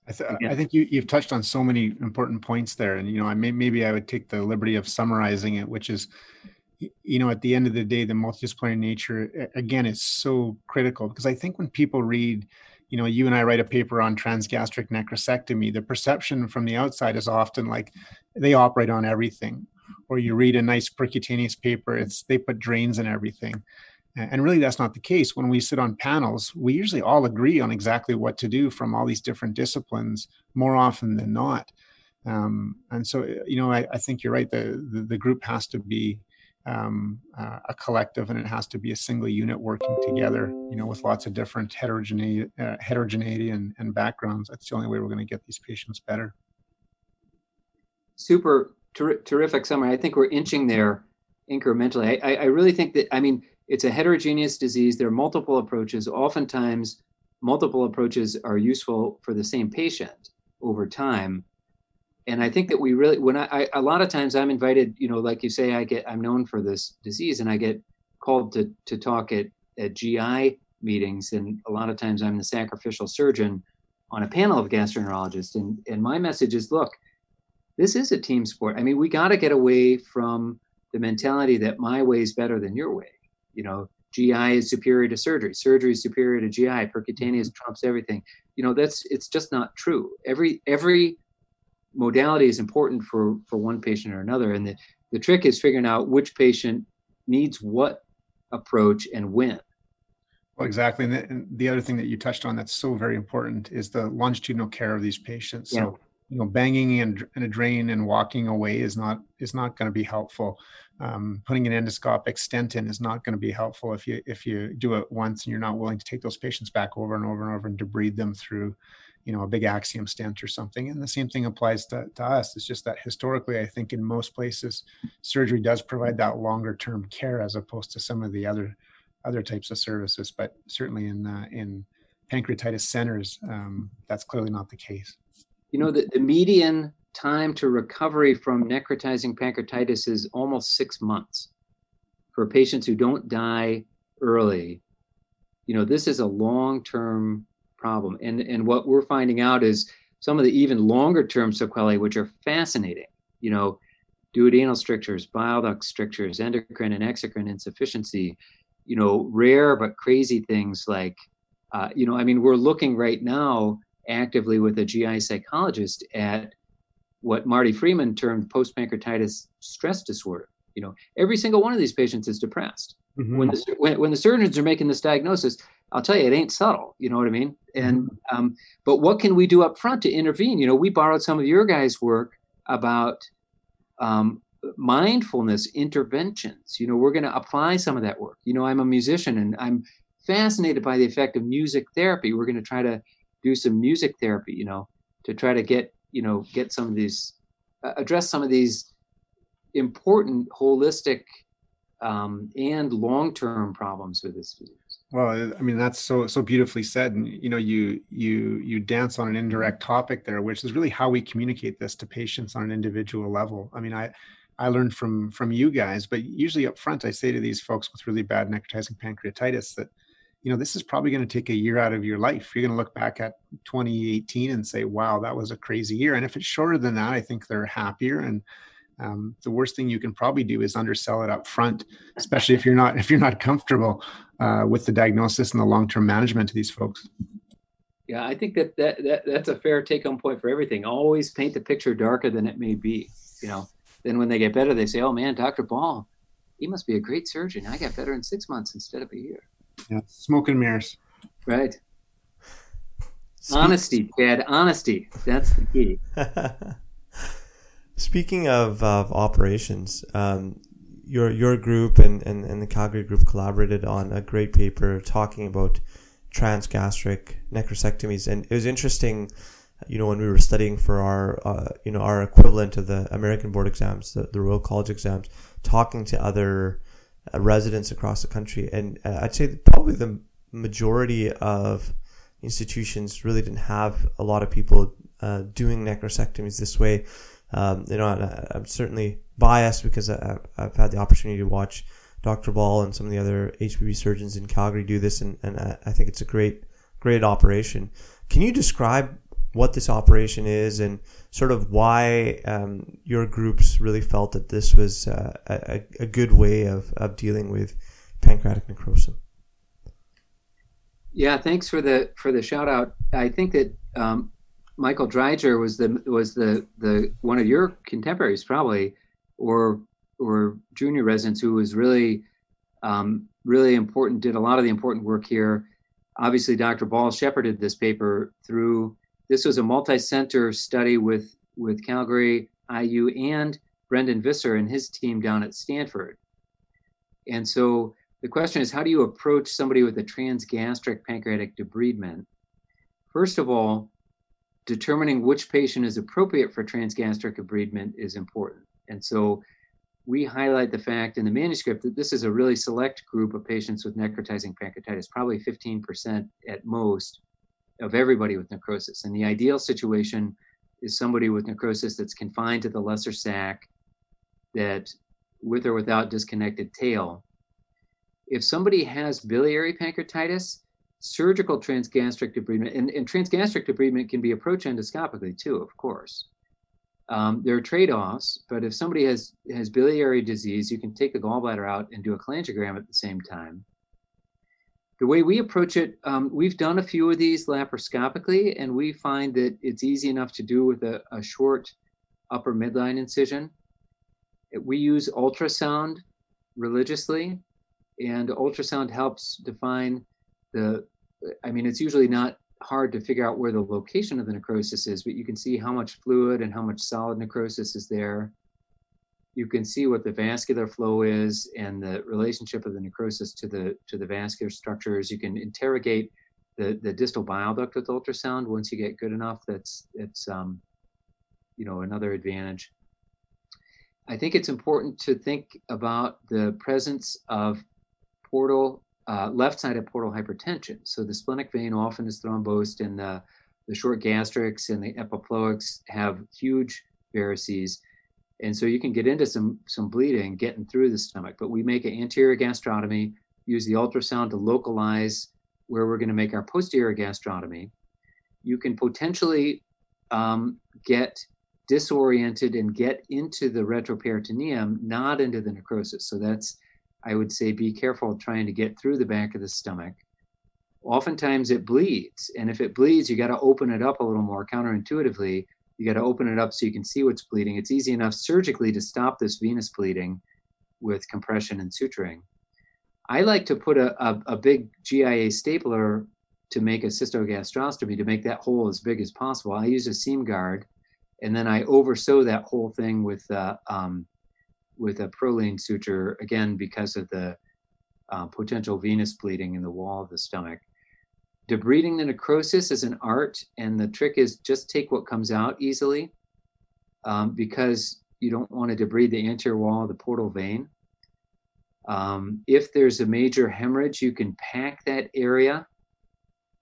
I, th- I, think you, you've touched on so many important points there, and you know, I may, maybe I would take the liberty of summarizing it, which is, you know, at the end of the day, the multidisciplinary nature again is so critical because I think when people read, you know, you and I write a paper on transgastric necrosectomy, the perception from the outside is often like they operate on everything, or you read a nice percutaneous paper, it's they put drains in everything. And really, that's not the case. When we sit on panels, we usually all agree on exactly what to do from all these different disciplines more often than not. Um, and so, you know, I, I, think you're right. The, the, the group has to be um, uh, a collective, and it has to be a single unit working together. You know, with lots of different heterogeneity, uh, heterogeneity and, and backgrounds. That's the only way we're going to get these patients better. Super ter- terrific summary. I think we're inching there incrementally. I, I, I really think that. I mean it's a heterogeneous disease. There are multiple approaches. Oftentimes, multiple approaches are useful for the same patient over time. And I think that we really, when I, I, a lot of times I'm invited, you know, like you say, I get, I'm known for this disease and I get called to, to talk at, at GI meetings. And a lot of times I'm the sacrificial surgeon on a panel of gastroenterologists. And, and my message is, look, this is a team sport. I mean, we got to get away from the mentality that my way is better than your way you know, GI is superior to surgery, surgery is superior to GI, percutaneous mm-hmm. trumps everything. You know, that's it's just not true. Every every modality is important for for one patient or another, and the the trick is figuring out which patient needs what approach and when. Well, exactly. And the, and the, other thing that you touched on that's so very important is the longitudinal care of these patients. Yeah. So, you know, banging in, in, a drain and walking away is not is not going to be helpful. Um, putting an endoscopic stent in is not going to be helpful if you if you do it once and you're not willing to take those patients back over and over and over and debride them through, you know, a big AXIOS stent or something. And the same thing applies to, to us. It's just that historically, I think in most places, surgery does provide that longer term care as opposed to some of the other other types of services, but certainly in uh, in pancreatitis centers, um, that's clearly not the case. You know, the, the median time to recovery from necrotizing pancreatitis is almost six months for patients who don't die early. You know, this is a long term problem. And, and what we're finding out is some of the even longer term sequelae, which are fascinating. You know, duodenal strictures, bile duct strictures, endocrine and exocrine insufficiency, you know, rare but crazy things like, uh, you know, I mean, we're looking right now actively with a GI psychologist at what Marty Freeman termed post pancreatitis stress disorder. You know, every single one of these patients is depressed. Mm-hmm. When, the, when, when the surgeons are making this diagnosis, I'll tell you, it ain't subtle. You know what I mean? And mm-hmm. um, but what can we do up front to intervene? You know, we borrowed some of your guys' work about um, mindfulness interventions. You know, we're going to apply some of that work. You know, I'm a musician and I'm fascinated by the effect of music therapy. We're going to try to do some music therapy, you know, to try to get, you know, get some of these, uh, address some of these important holistic um, and long-term problems with this disease. Well, I mean that's so so beautifully said, and you know you you you dance on an indirect topic there, which is really how we communicate this to patients on an individual level. I mean, I I learned from from you guys. But usually up front, I say to these folks with really bad necrotizing pancreatitis that, you know, this is probably going to take a year out of your life. You're going to look back at 2018 and say, "Wow, that was a crazy year." And if it's shorter than that, I think they're happier. And um, the worst thing you can probably do is undersell it up front, especially if you're not if you're not comfortable uh, with the diagnosis and the long term management of these folks. Yeah, I think that, that that that's a fair take home point for everything. Always paint the picture darker than it may be. You know then when they get better, they say, "Oh man, Dr. Ball, he must be a great surgeon. I got better in six months instead of a year." Yeah, smoke and mirrors. Right. honesty, Chad. Honesty. That's the key. <laughs> Speaking of, of operations, um, your your group and, and, and the Calgary group collaborated on a great paper talking about transgastric necrosectomies, and it was interesting you know, when we were studying for our, uh, you know, our equivalent of the American board exams, the, the Royal College exams, talking to other residents across the country. And uh, I'd say probably the majority of institutions really didn't have a lot of people uh, doing necrosectomies this way. Um, you know, I, am certainly biased because I, have had the opportunity to watch Dr. Ball and some of the other HPB surgeons in Calgary do this, and, and I think it's a great, great operation. Can you describe what this operation is and sort of why um, your groups really felt that this was uh, a, a good way of, of dealing with pancreatic necrosis. Yeah, thanks for the for the shout out. I think that um, Michael Driedger was the was the the one of your contemporaries probably, or or junior residents who was really um, really important. Did a lot of the important work here. Obviously, Dr. Ball shepherded this paper through this was a multi-center study with with Calgary IU and Brendan Visser and his team down at Stanford. And so the question is, how do you approach somebody with a transgastric pancreatic debridement? First of all, determining which patient is appropriate for transgastric debridement is important. And so we highlight the fact in the manuscript that this is a really select group of patients with necrotizing pancreatitis, probably 15% at most, of everybody with necrosis. And the ideal situation is somebody with necrosis that's confined to the lesser sac, that with or without disconnected tail. If somebody has biliary pancreatitis, surgical transgastric debridement, and, and transgastric debridement can be approached endoscopically too, of course. Um, there are trade-offs, but if somebody has has biliary disease, you can take the gallbladder out and do a cholangiogram at the same time the way we approach it, um, we've done a few of these laparoscopically, and we find that it's easy enough to do with a, a short upper midline incision. We use ultrasound religiously, and ultrasound helps define the I mean, it's usually not hard to figure out where the location of the necrosis is, but you can see how much fluid and how much solid necrosis is there. You can see what the vascular flow is and the relationship of the necrosis to the to the vascular structures. You can interrogate the, the distal bile duct with ultrasound once you get good enough. That's it's um, you know another advantage. I think it's important to think about the presence of portal uh, left-sided portal hypertension. So the splenic vein often is thrombosed, and the, the short gastrics and the epiploics have huge varices. And so you can get into some some bleeding getting through the stomach. But we make an anterior gastrotomy, use the ultrasound to localize where we're going to make our posterior gastrotomy. You can potentially um, get disoriented and get into the retroperitoneum, not into the necrosis. So that's I would say be careful trying to get through the back of the stomach. Oftentimes it bleeds, and if it bleeds, you got to open it up a little more counterintuitively. You got to open it up so you can see what's bleeding. It's easy enough surgically to stop this venous bleeding with compression and suturing. I like to put a, a, a big GIA stapler to make a cystogastrostomy to make that hole as big as possible. I use a Seamguard, and then I oversew that whole thing with uh, um, with a Prolene suture, again, because of the uh, potential venous bleeding in the wall of the stomach. Debriding the necrosis is an art, and the trick is just take what comes out easily um, because you don't want to debride the anterior wall of the portal vein. Um, if there's a major hemorrhage, you can pack that area.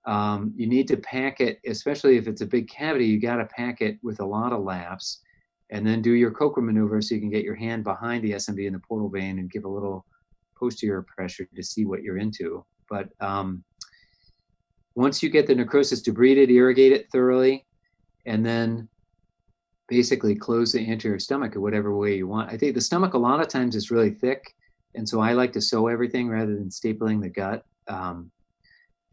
Um, you need to pack it, especially if it's a big cavity, you got to pack it with a lot of laps and then do your Kocher maneuver so you can get your hand behind the SMV in the portal vein and give a little posterior pressure to see what you're into. But um, once you get the necrosis debrided, irrigate it thoroughly, and then basically close the anterior stomach in whatever way you want. I think the stomach a lot of times is really thick, and so I like to sew everything rather than stapling the gut. Um,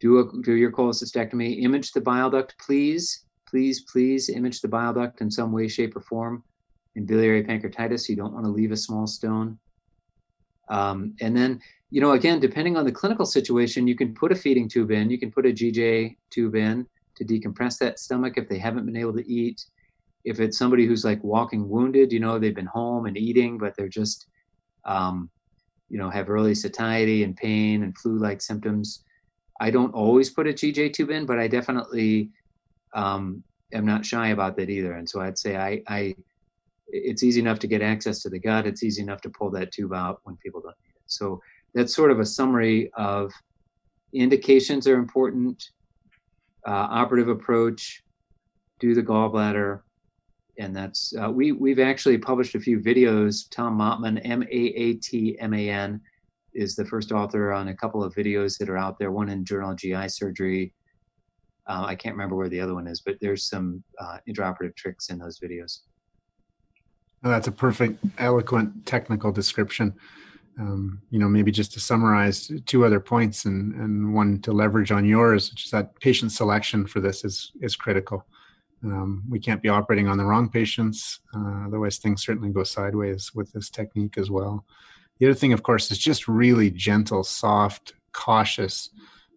do a do your cholecystectomy. Image the bile duct, please please, please image the bile duct in some way, shape, or form. In biliary pancreatitis, you don't want to leave a small stone. Um, and then, you know, again, depending on the clinical situation, you can put a feeding tube in, you can put a GJ tube in to decompress that stomach if they haven't been able to eat. If it's somebody who's like walking wounded, you know, they've been home and eating, but they're just, um, you know, have early satiety and pain and flu like symptoms. I don't always put a GJ tube in, but I definitely um, am not shy about that either. And so I'd say I, I, it's easy enough to get access to the gut. It's easy enough to pull that tube out when people don't need it. So that's sort of a summary of indications are important, uh, operative approach, do the gallbladder, and that's uh, we we've actually published a few videos. Tom Maatman, M A A T M A N, is the first author on a couple of videos that are out there. One in Journal of GI Surgery, uh, I can't remember where the other one is, but there's some uh, intraoperative tricks in those videos. Well, that's a perfect, eloquent technical description. Um, you know, maybe just to summarize two other points and, and one to leverage on yours, which is that patient selection for this is, is critical. Um, we can't be operating on the wrong patients, uh, otherwise things certainly go sideways with this technique as well. The other thing, of course, is just really gentle, soft, cautious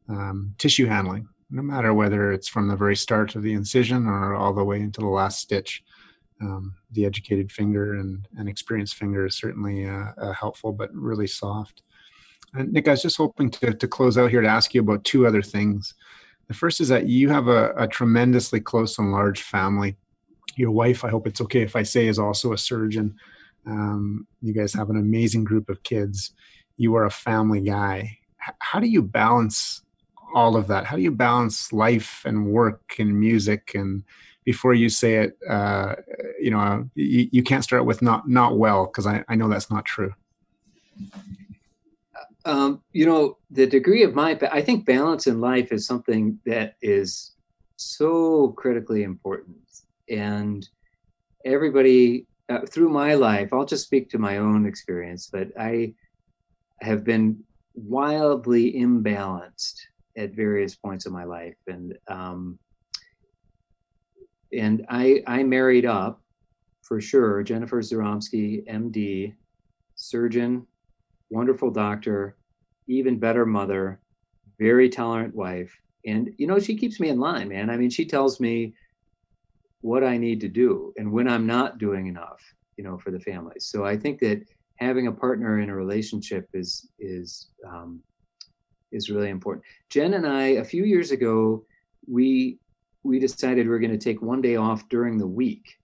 um, tissue handling no matter whether it's from the very start of the incision or all the way into the last stitch. Um, the educated finger and, and experienced finger is certainly uh, uh, helpful, but really soft. And Nick, I was just hoping to, to close out here to ask you about two other things. The first is that you have a, a tremendously close and large family. Your wife, I hope it's okay if I say, is also a surgeon. Um, you guys have an amazing group of kids. You are a family guy. H- how do you balance all of that? How do you balance life and work and music and before you say it, uh, you know, you, you, can't start with not not well because I, I know that's not true. Um, you know, the degree of my I think balance in life is something that is so critically important, and everybody uh, through my life, I'll just speak to my own experience, but I have been wildly imbalanced at various points in my life, and um, and I I married up for sure. Jennifer Zyromski, MD, surgeon, wonderful doctor, even better mother, very tolerant wife. And, you know, she keeps me in line, man. I mean, she tells me what I need to do and when I'm not doing enough, you know, for the family. So I think that having a partner in a relationship is, is, um, is really important. Jen and I, a few years ago, we we decided we are going to take one day off during the week.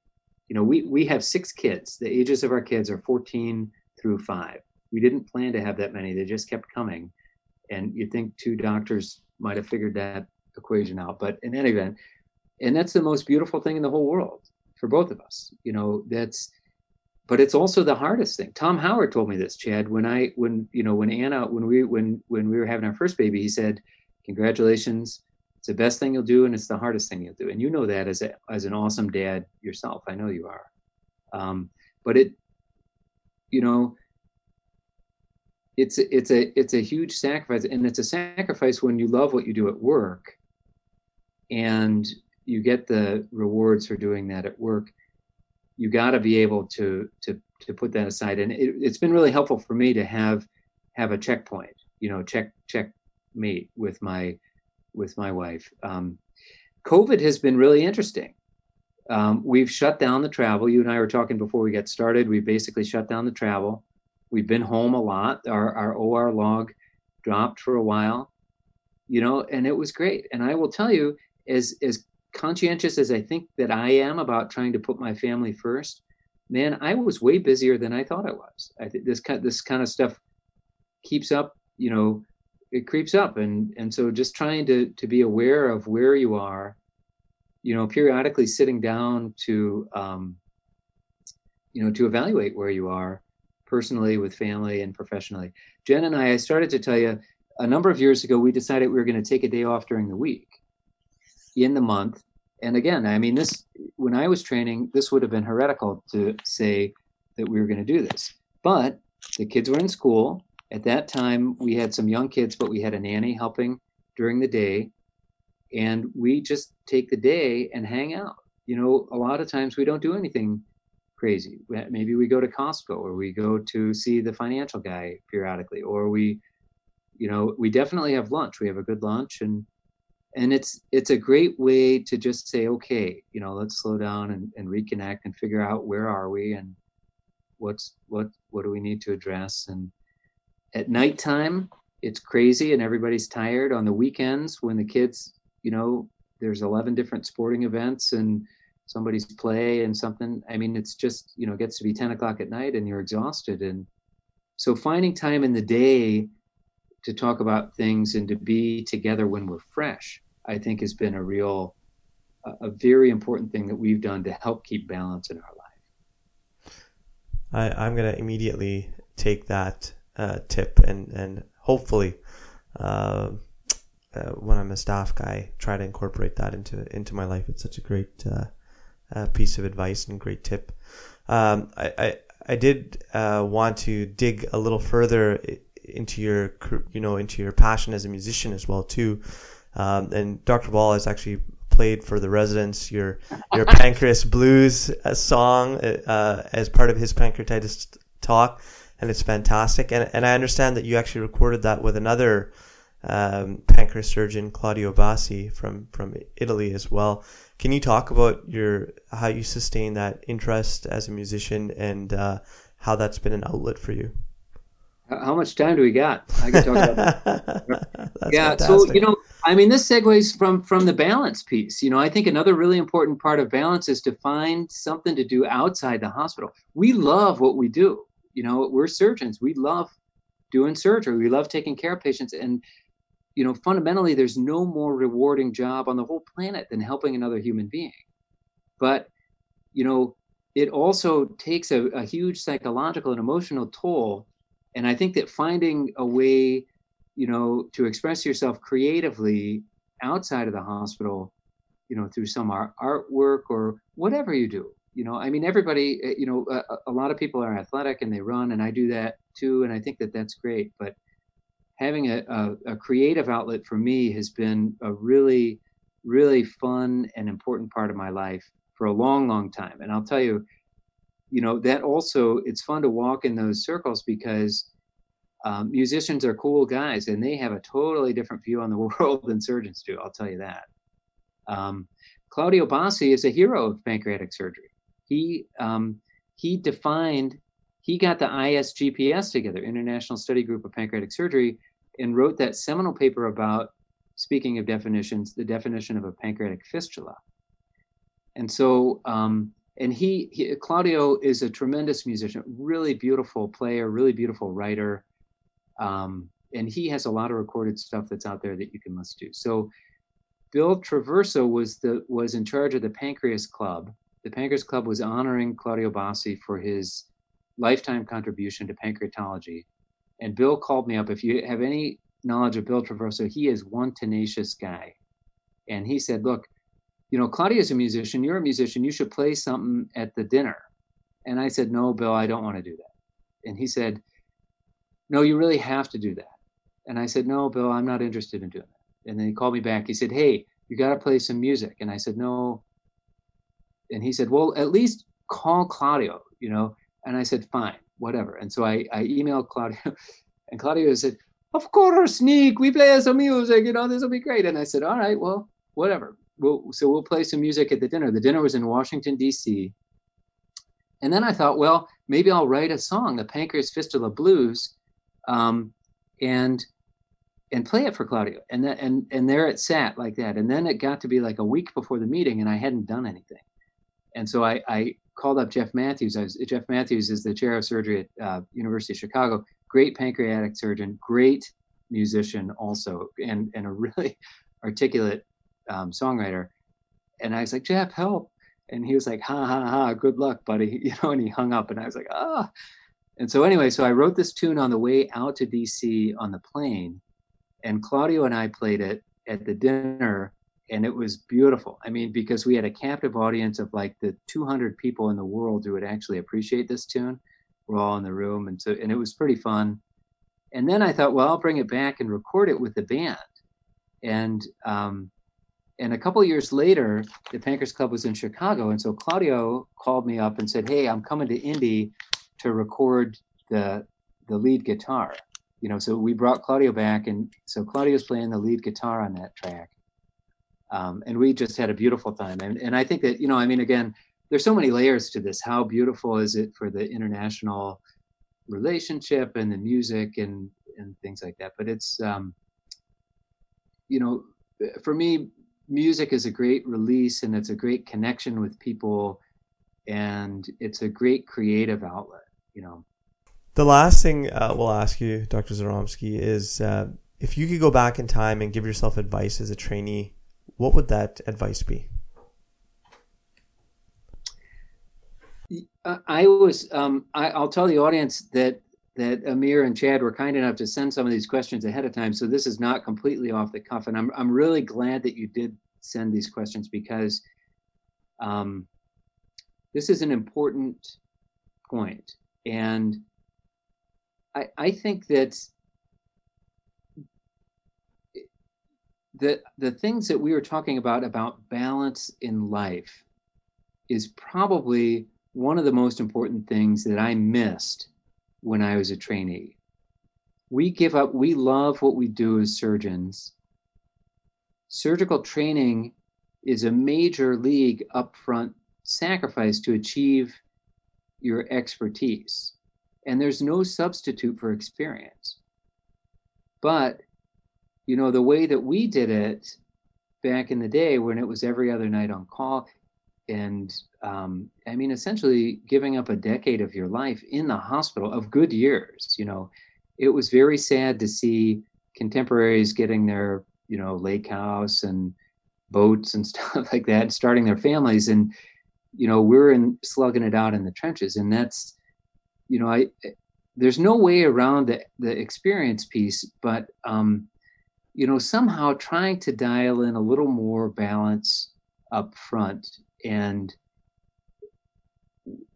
You know, we we have six kids. The ages of our kids are 14 through five. We didn't plan to have that many. They just kept coming, and you'd think two doctors might have figured that equation out. But in any event, and that's the most beautiful thing in the whole world for both of us. You know, that's but it's also the hardest thing. Tom Howard told me this, Chad, when I when you know when Anna when we when when we were having our first baby, he said, "Congratulations, it's the best thing you'll do, and it's the hardest thing you'll do." And you know that as a as an awesome dad yourself. I know you are. Um, but it, you know, it's it's a it's a huge sacrifice, and it's a sacrifice when you love what you do at work, and you get the rewards for doing that at work you got to be able to to to put that aside and it, has been really helpful for me to have have a checkpoint you know check check mate with my with my wife. Um, covid has been really interesting. Um, we've shut down the travel. You and i were talking before we got started. We basically shut down the travel. We've been home a lot. Our, our or log dropped for a while you know and it was great. And i will tell you as as conscientious as I think that I am about trying to put my family first, man, I was way busier than I thought I was. I think this kind this kind of stuff keeps up, you know, it creeps up, and and so just trying to to be aware of where you are, you know, periodically sitting down to, um, you know, to evaluate where you are personally with family and professionally. Jen and I, I started to tell you a number of years ago, we decided we were going to take a day off during the week in the month. And again, I mean, this when I was training, this would have been heretical to say that we were going to do this. But the kids were in school. At that time, we had some young kids, but we had a nanny helping during the day. And we just take the day and hang out. You know, a lot of times we don't do anything crazy. Maybe we go to Costco or we go to see the financial guy periodically, or we, you know, we definitely have lunch. We have a good lunch and and it's it's a great way to just say okay you know let's slow down and, and reconnect and figure out where are we and what's what what do we need to address and at nighttime it's crazy and everybody's tired on the weekends when the kids you know there's 11 different sporting events and somebody's play and something i mean it's just you know gets to be 10 o'clock at night and you're exhausted and so finding time in the day to talk about things and to be together when we're fresh I think has been a real, a very important thing that we've done to help keep balance in our life. I, I'm going to immediately take that uh, tip and, and hopefully, uh, uh, when I'm a staff guy, try to incorporate that into into my life. It's such a great uh, uh, piece of advice and great tip. Um, I, I, I did uh, want to dig a little further into your you know into your passion as a musician as well too. Um, and Dr. Ball has actually played for the residents your your <laughs> pancreas blues song uh, as part of his pancreatitis talk, and it's fantastic. And and I understand that you actually recorded that with another um, pancreas surgeon, Claudio Bassi from from Italy as well. Can you talk about your how you sustain that interest as a musician and uh, how that's been an outlet for you? How much time do we got? I can talk about that. <laughs> yeah. Fantastic. So you know, I mean, this segues from from the balance piece. You know, I think another really important part of balance is to find something to do outside the hospital. We love what we do. You know, we're surgeons. We love doing surgery. We love taking care of patients, and you know, fundamentally, there's no more rewarding job on the whole planet than helping another human being. But you know, it also takes a, a huge psychological and emotional toll and i think that finding a way you know to express yourself creatively outside of the hospital you know through some art artwork or whatever you do you know i mean everybody eh, you know a, a, lot of people are athletic and they run and i do that too and i think that that's great but having a, a, a creative outlet for me has been a really really fun and important part of my life for a long long time and i'll tell you you know that also it's fun to walk in those circles because um, musicians are cool guys and they have a totally different view on the <laughs> world than surgeons do. I'll tell you that. Um, Claudio Bassi is a hero of pancreatic surgery. He um, he defined he got the ISGPS together, International Study Group of Pancreatic Surgery, and wrote that seminal paper about speaking of definitions, the definition of a pancreatic fistula. And so, um, and he, he, Claudio is a tremendous musician, really beautiful player, really beautiful writer. Um, and he has a lot of recorded stuff that's out there that you can listen to. So Bill Traverso was the was in charge of the Pancreas Club. The Pancreas Club was honoring Claudio Bassi for his lifetime contribution to pancreatology. And Bill called me up. If you have any knowledge of Bill Traverso, he is one tenacious guy. And he said, Look, you know, Claudio's a musician, you're a musician, you should play something at the dinner. And I said, No, Bill, I don't want to do that. And he said, No, you really have to do that. And I said, No, Bill, I'm not interested in doing that. And then he called me back. He said, Hey, you got to play some music. And I said, No. And he said, Well, at least call Claudio, you know. And I said, Fine, whatever. And so I, I emailed Claudio, <laughs> and Claudio said, Of course, Nick, we play some music, you know, this will be great. And I said, All right, well, whatever we'll, so we'll play some music at the dinner. The dinner was in Washington, D.C. And then I thought, well, maybe I'll write a song, the Pancreas Fistula Blues, um, and and play it for Claudio. And then and and there it sat like that. And then it got to be like a week before the meeting, and I hadn't done anything. And so I, I called up Jeff Matthews. Was, Jeff Matthews is the chair of surgery at uh, University of Chicago. Great pancreatic surgeon, great musician also, and and a really <laughs> articulate um, songwriter. And I was like, Jeff, help. And he was like, ha ha ha, good luck, buddy. <laughs> You know, and he hung up and I was like, ah. And so anyway, so I wrote this tune on the way out to DC on the plane. And Claudio and I played it at the dinner and it was beautiful. I mean, because we had a captive audience of like the 200 people in the world who would actually appreciate this tune. We're all in the room, and so and it was pretty fun. And then I thought, well, I'll bring it back and record it with the band. And um, and a couple years later, the Pancreas Club was in Chicago, and so Claudio called me up and said, "Hey, I'm coming to Indy to record the the lead guitar." You know, so we brought Claudio back, and so Claudio's playing the lead guitar on that track, um, and we just had a beautiful time. And and I think that you know, I mean, again, there's so many layers to this. How beautiful is it for the international relationship and the music and and things like that? But it's um, you know, for me, music is a great release and it's a great connection with people and it's a great creative outlet you know the last thing uh, we'll ask you dr Zyromski is uh, if you could go back in time and give yourself advice as a trainee what would that advice be i was um, I, will tell the audience that that Amir and Chad were kind enough to send some of these questions ahead of time. So this is not completely off the cuff. And I'm, I'm really glad that you did send these questions because um, this is an important point. And I, I think that the, the things that we were talking about, about balance in life, is probably one of the most important things that I missed when I was a trainee. We give up, we love what we do as surgeons. Surgical training is a major league upfront sacrifice to achieve your expertise. And there's no substitute for experience. But, you know, the way that we did it back in the day when it was every other night on call, and um, I mean, essentially giving up a decade of your life in the hospital of good years. You know, it was very sad to see contemporaries getting their, you know, lake house and boats and <laughs> stuff like that, starting their families, and you know, we're in slugging it out in the trenches, and that's, you know, I. There's no way around the the experience piece, but um, you know, somehow trying to dial in a little more balance up front and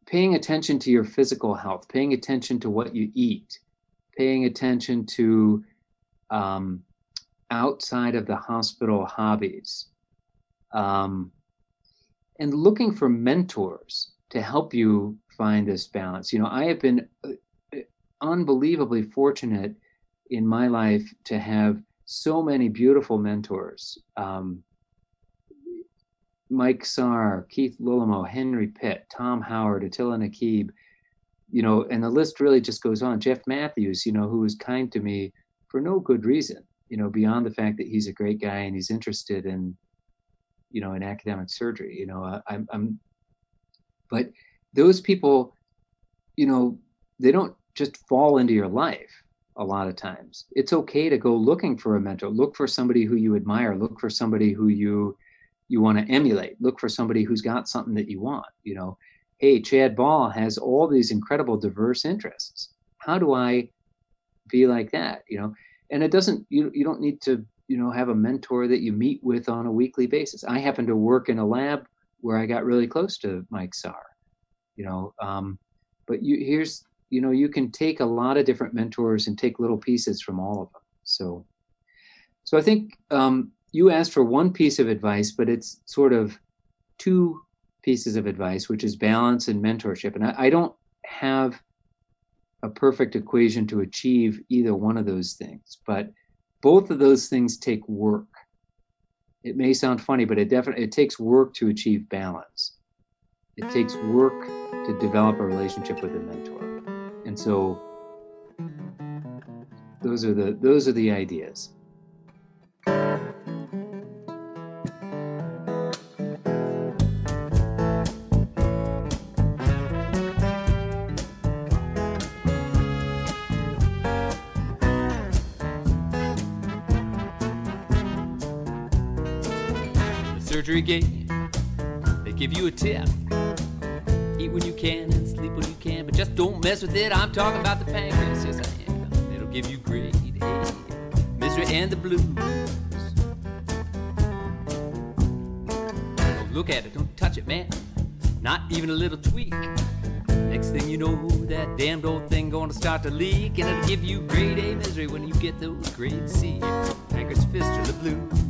paying attention to your physical health, paying attention to what you eat, paying attention to um, outside of the hospital hobbies, um, and looking for mentors to help you find this balance. You know, I have been uh, unbelievably fortunate in my life to have so many beautiful mentors. Um, Mike Sarr, Keith Lillemoe, Henry Pitt, Tom Howard, Attila Nakeeb, you know, and the list really just goes on. Jeff Matthews, you know, who was kind to me for no good reason, you know, beyond the fact that he's a great guy and he's interested in, you know, in academic surgery. You know, I, I'm, I'm, but those people, you know, they don't just fall into your life a lot of times. It's okay to go looking for a mentor. Look for somebody who you admire. Look for somebody who you you want to emulate. Look for somebody who's got something that you want. You know, hey, Chad Ball has all these incredible diverse interests. How do I be like that? You know, and it doesn't you you don't need to you know have a mentor that you meet with on a weekly basis. I happen to work in a lab where I got really close to Mike Sarr. You know, um, but you here's you know you can take a lot of different mentors and take little pieces from all of them. So, so I think um, you asked for one piece of advice, but it's sort of two pieces of advice, which is balance and mentorship. And I, I don't have a perfect equation to achieve either one of those things, but both of those things take work. It may sound funny, but it definitely it takes work to achieve balance. It takes work to develop a relationship with a mentor. So those are the those are the ideas. surgery gate. They give you a tip. Eat when you can and sleep when you can, but just don't mess with it. I'm talking about the pancreas, yes I am. It'll give you grade A, misery and the blues. Don't look at it, don't touch it, man. Not even a little tweak. Next thing you know, that damned old thing gonna start to leak, and it'll give you grade A misery when you get those grade C pancreas fistula blues.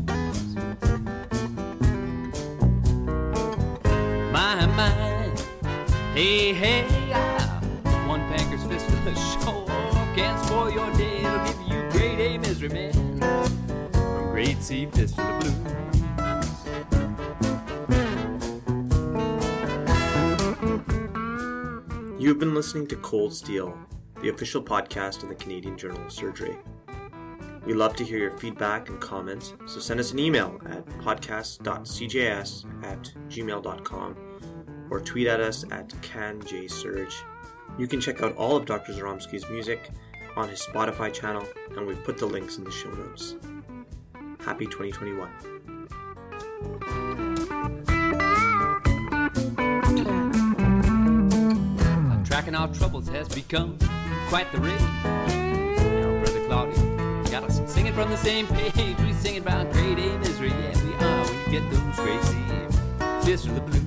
Hey, hey, ah, one pancreas fistula sure can spoil your day. It'll give you grade A misery, man, from grade C fistula blues. You've been listening to Cold Steel, the official podcast of the Canadian Journal of Surgery. We love to hear your feedback and comments, so send us an email at podcast.cjs at gmail.com or tweet at us at CanJSurg. You can check out all of Dr. Zyromski's music on his Spotify channel, and we've put the links in the show notes. Happy 2021. Tracking our troubles has become quite the rage. Now, Brother Claudio, got us singing from the same page. We singing about great A misery, yeah, we are when you get those crazy fists of the blues.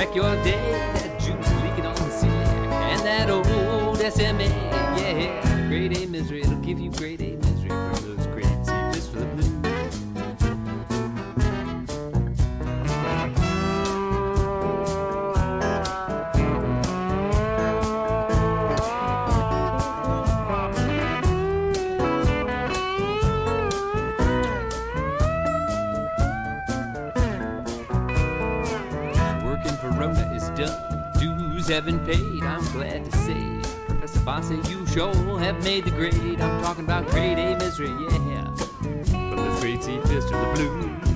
Wreck your day. That juice leaking on the ceiling. And that old SMA, yeah. Grade A misery, it'll give you grade A misery from those grade C fists for the blues. Have been paid, I'm glad to say. Professor Bassi, you sure have made the grade. I'm talking about grade A misery, yeah. From the grade C fist to the blues.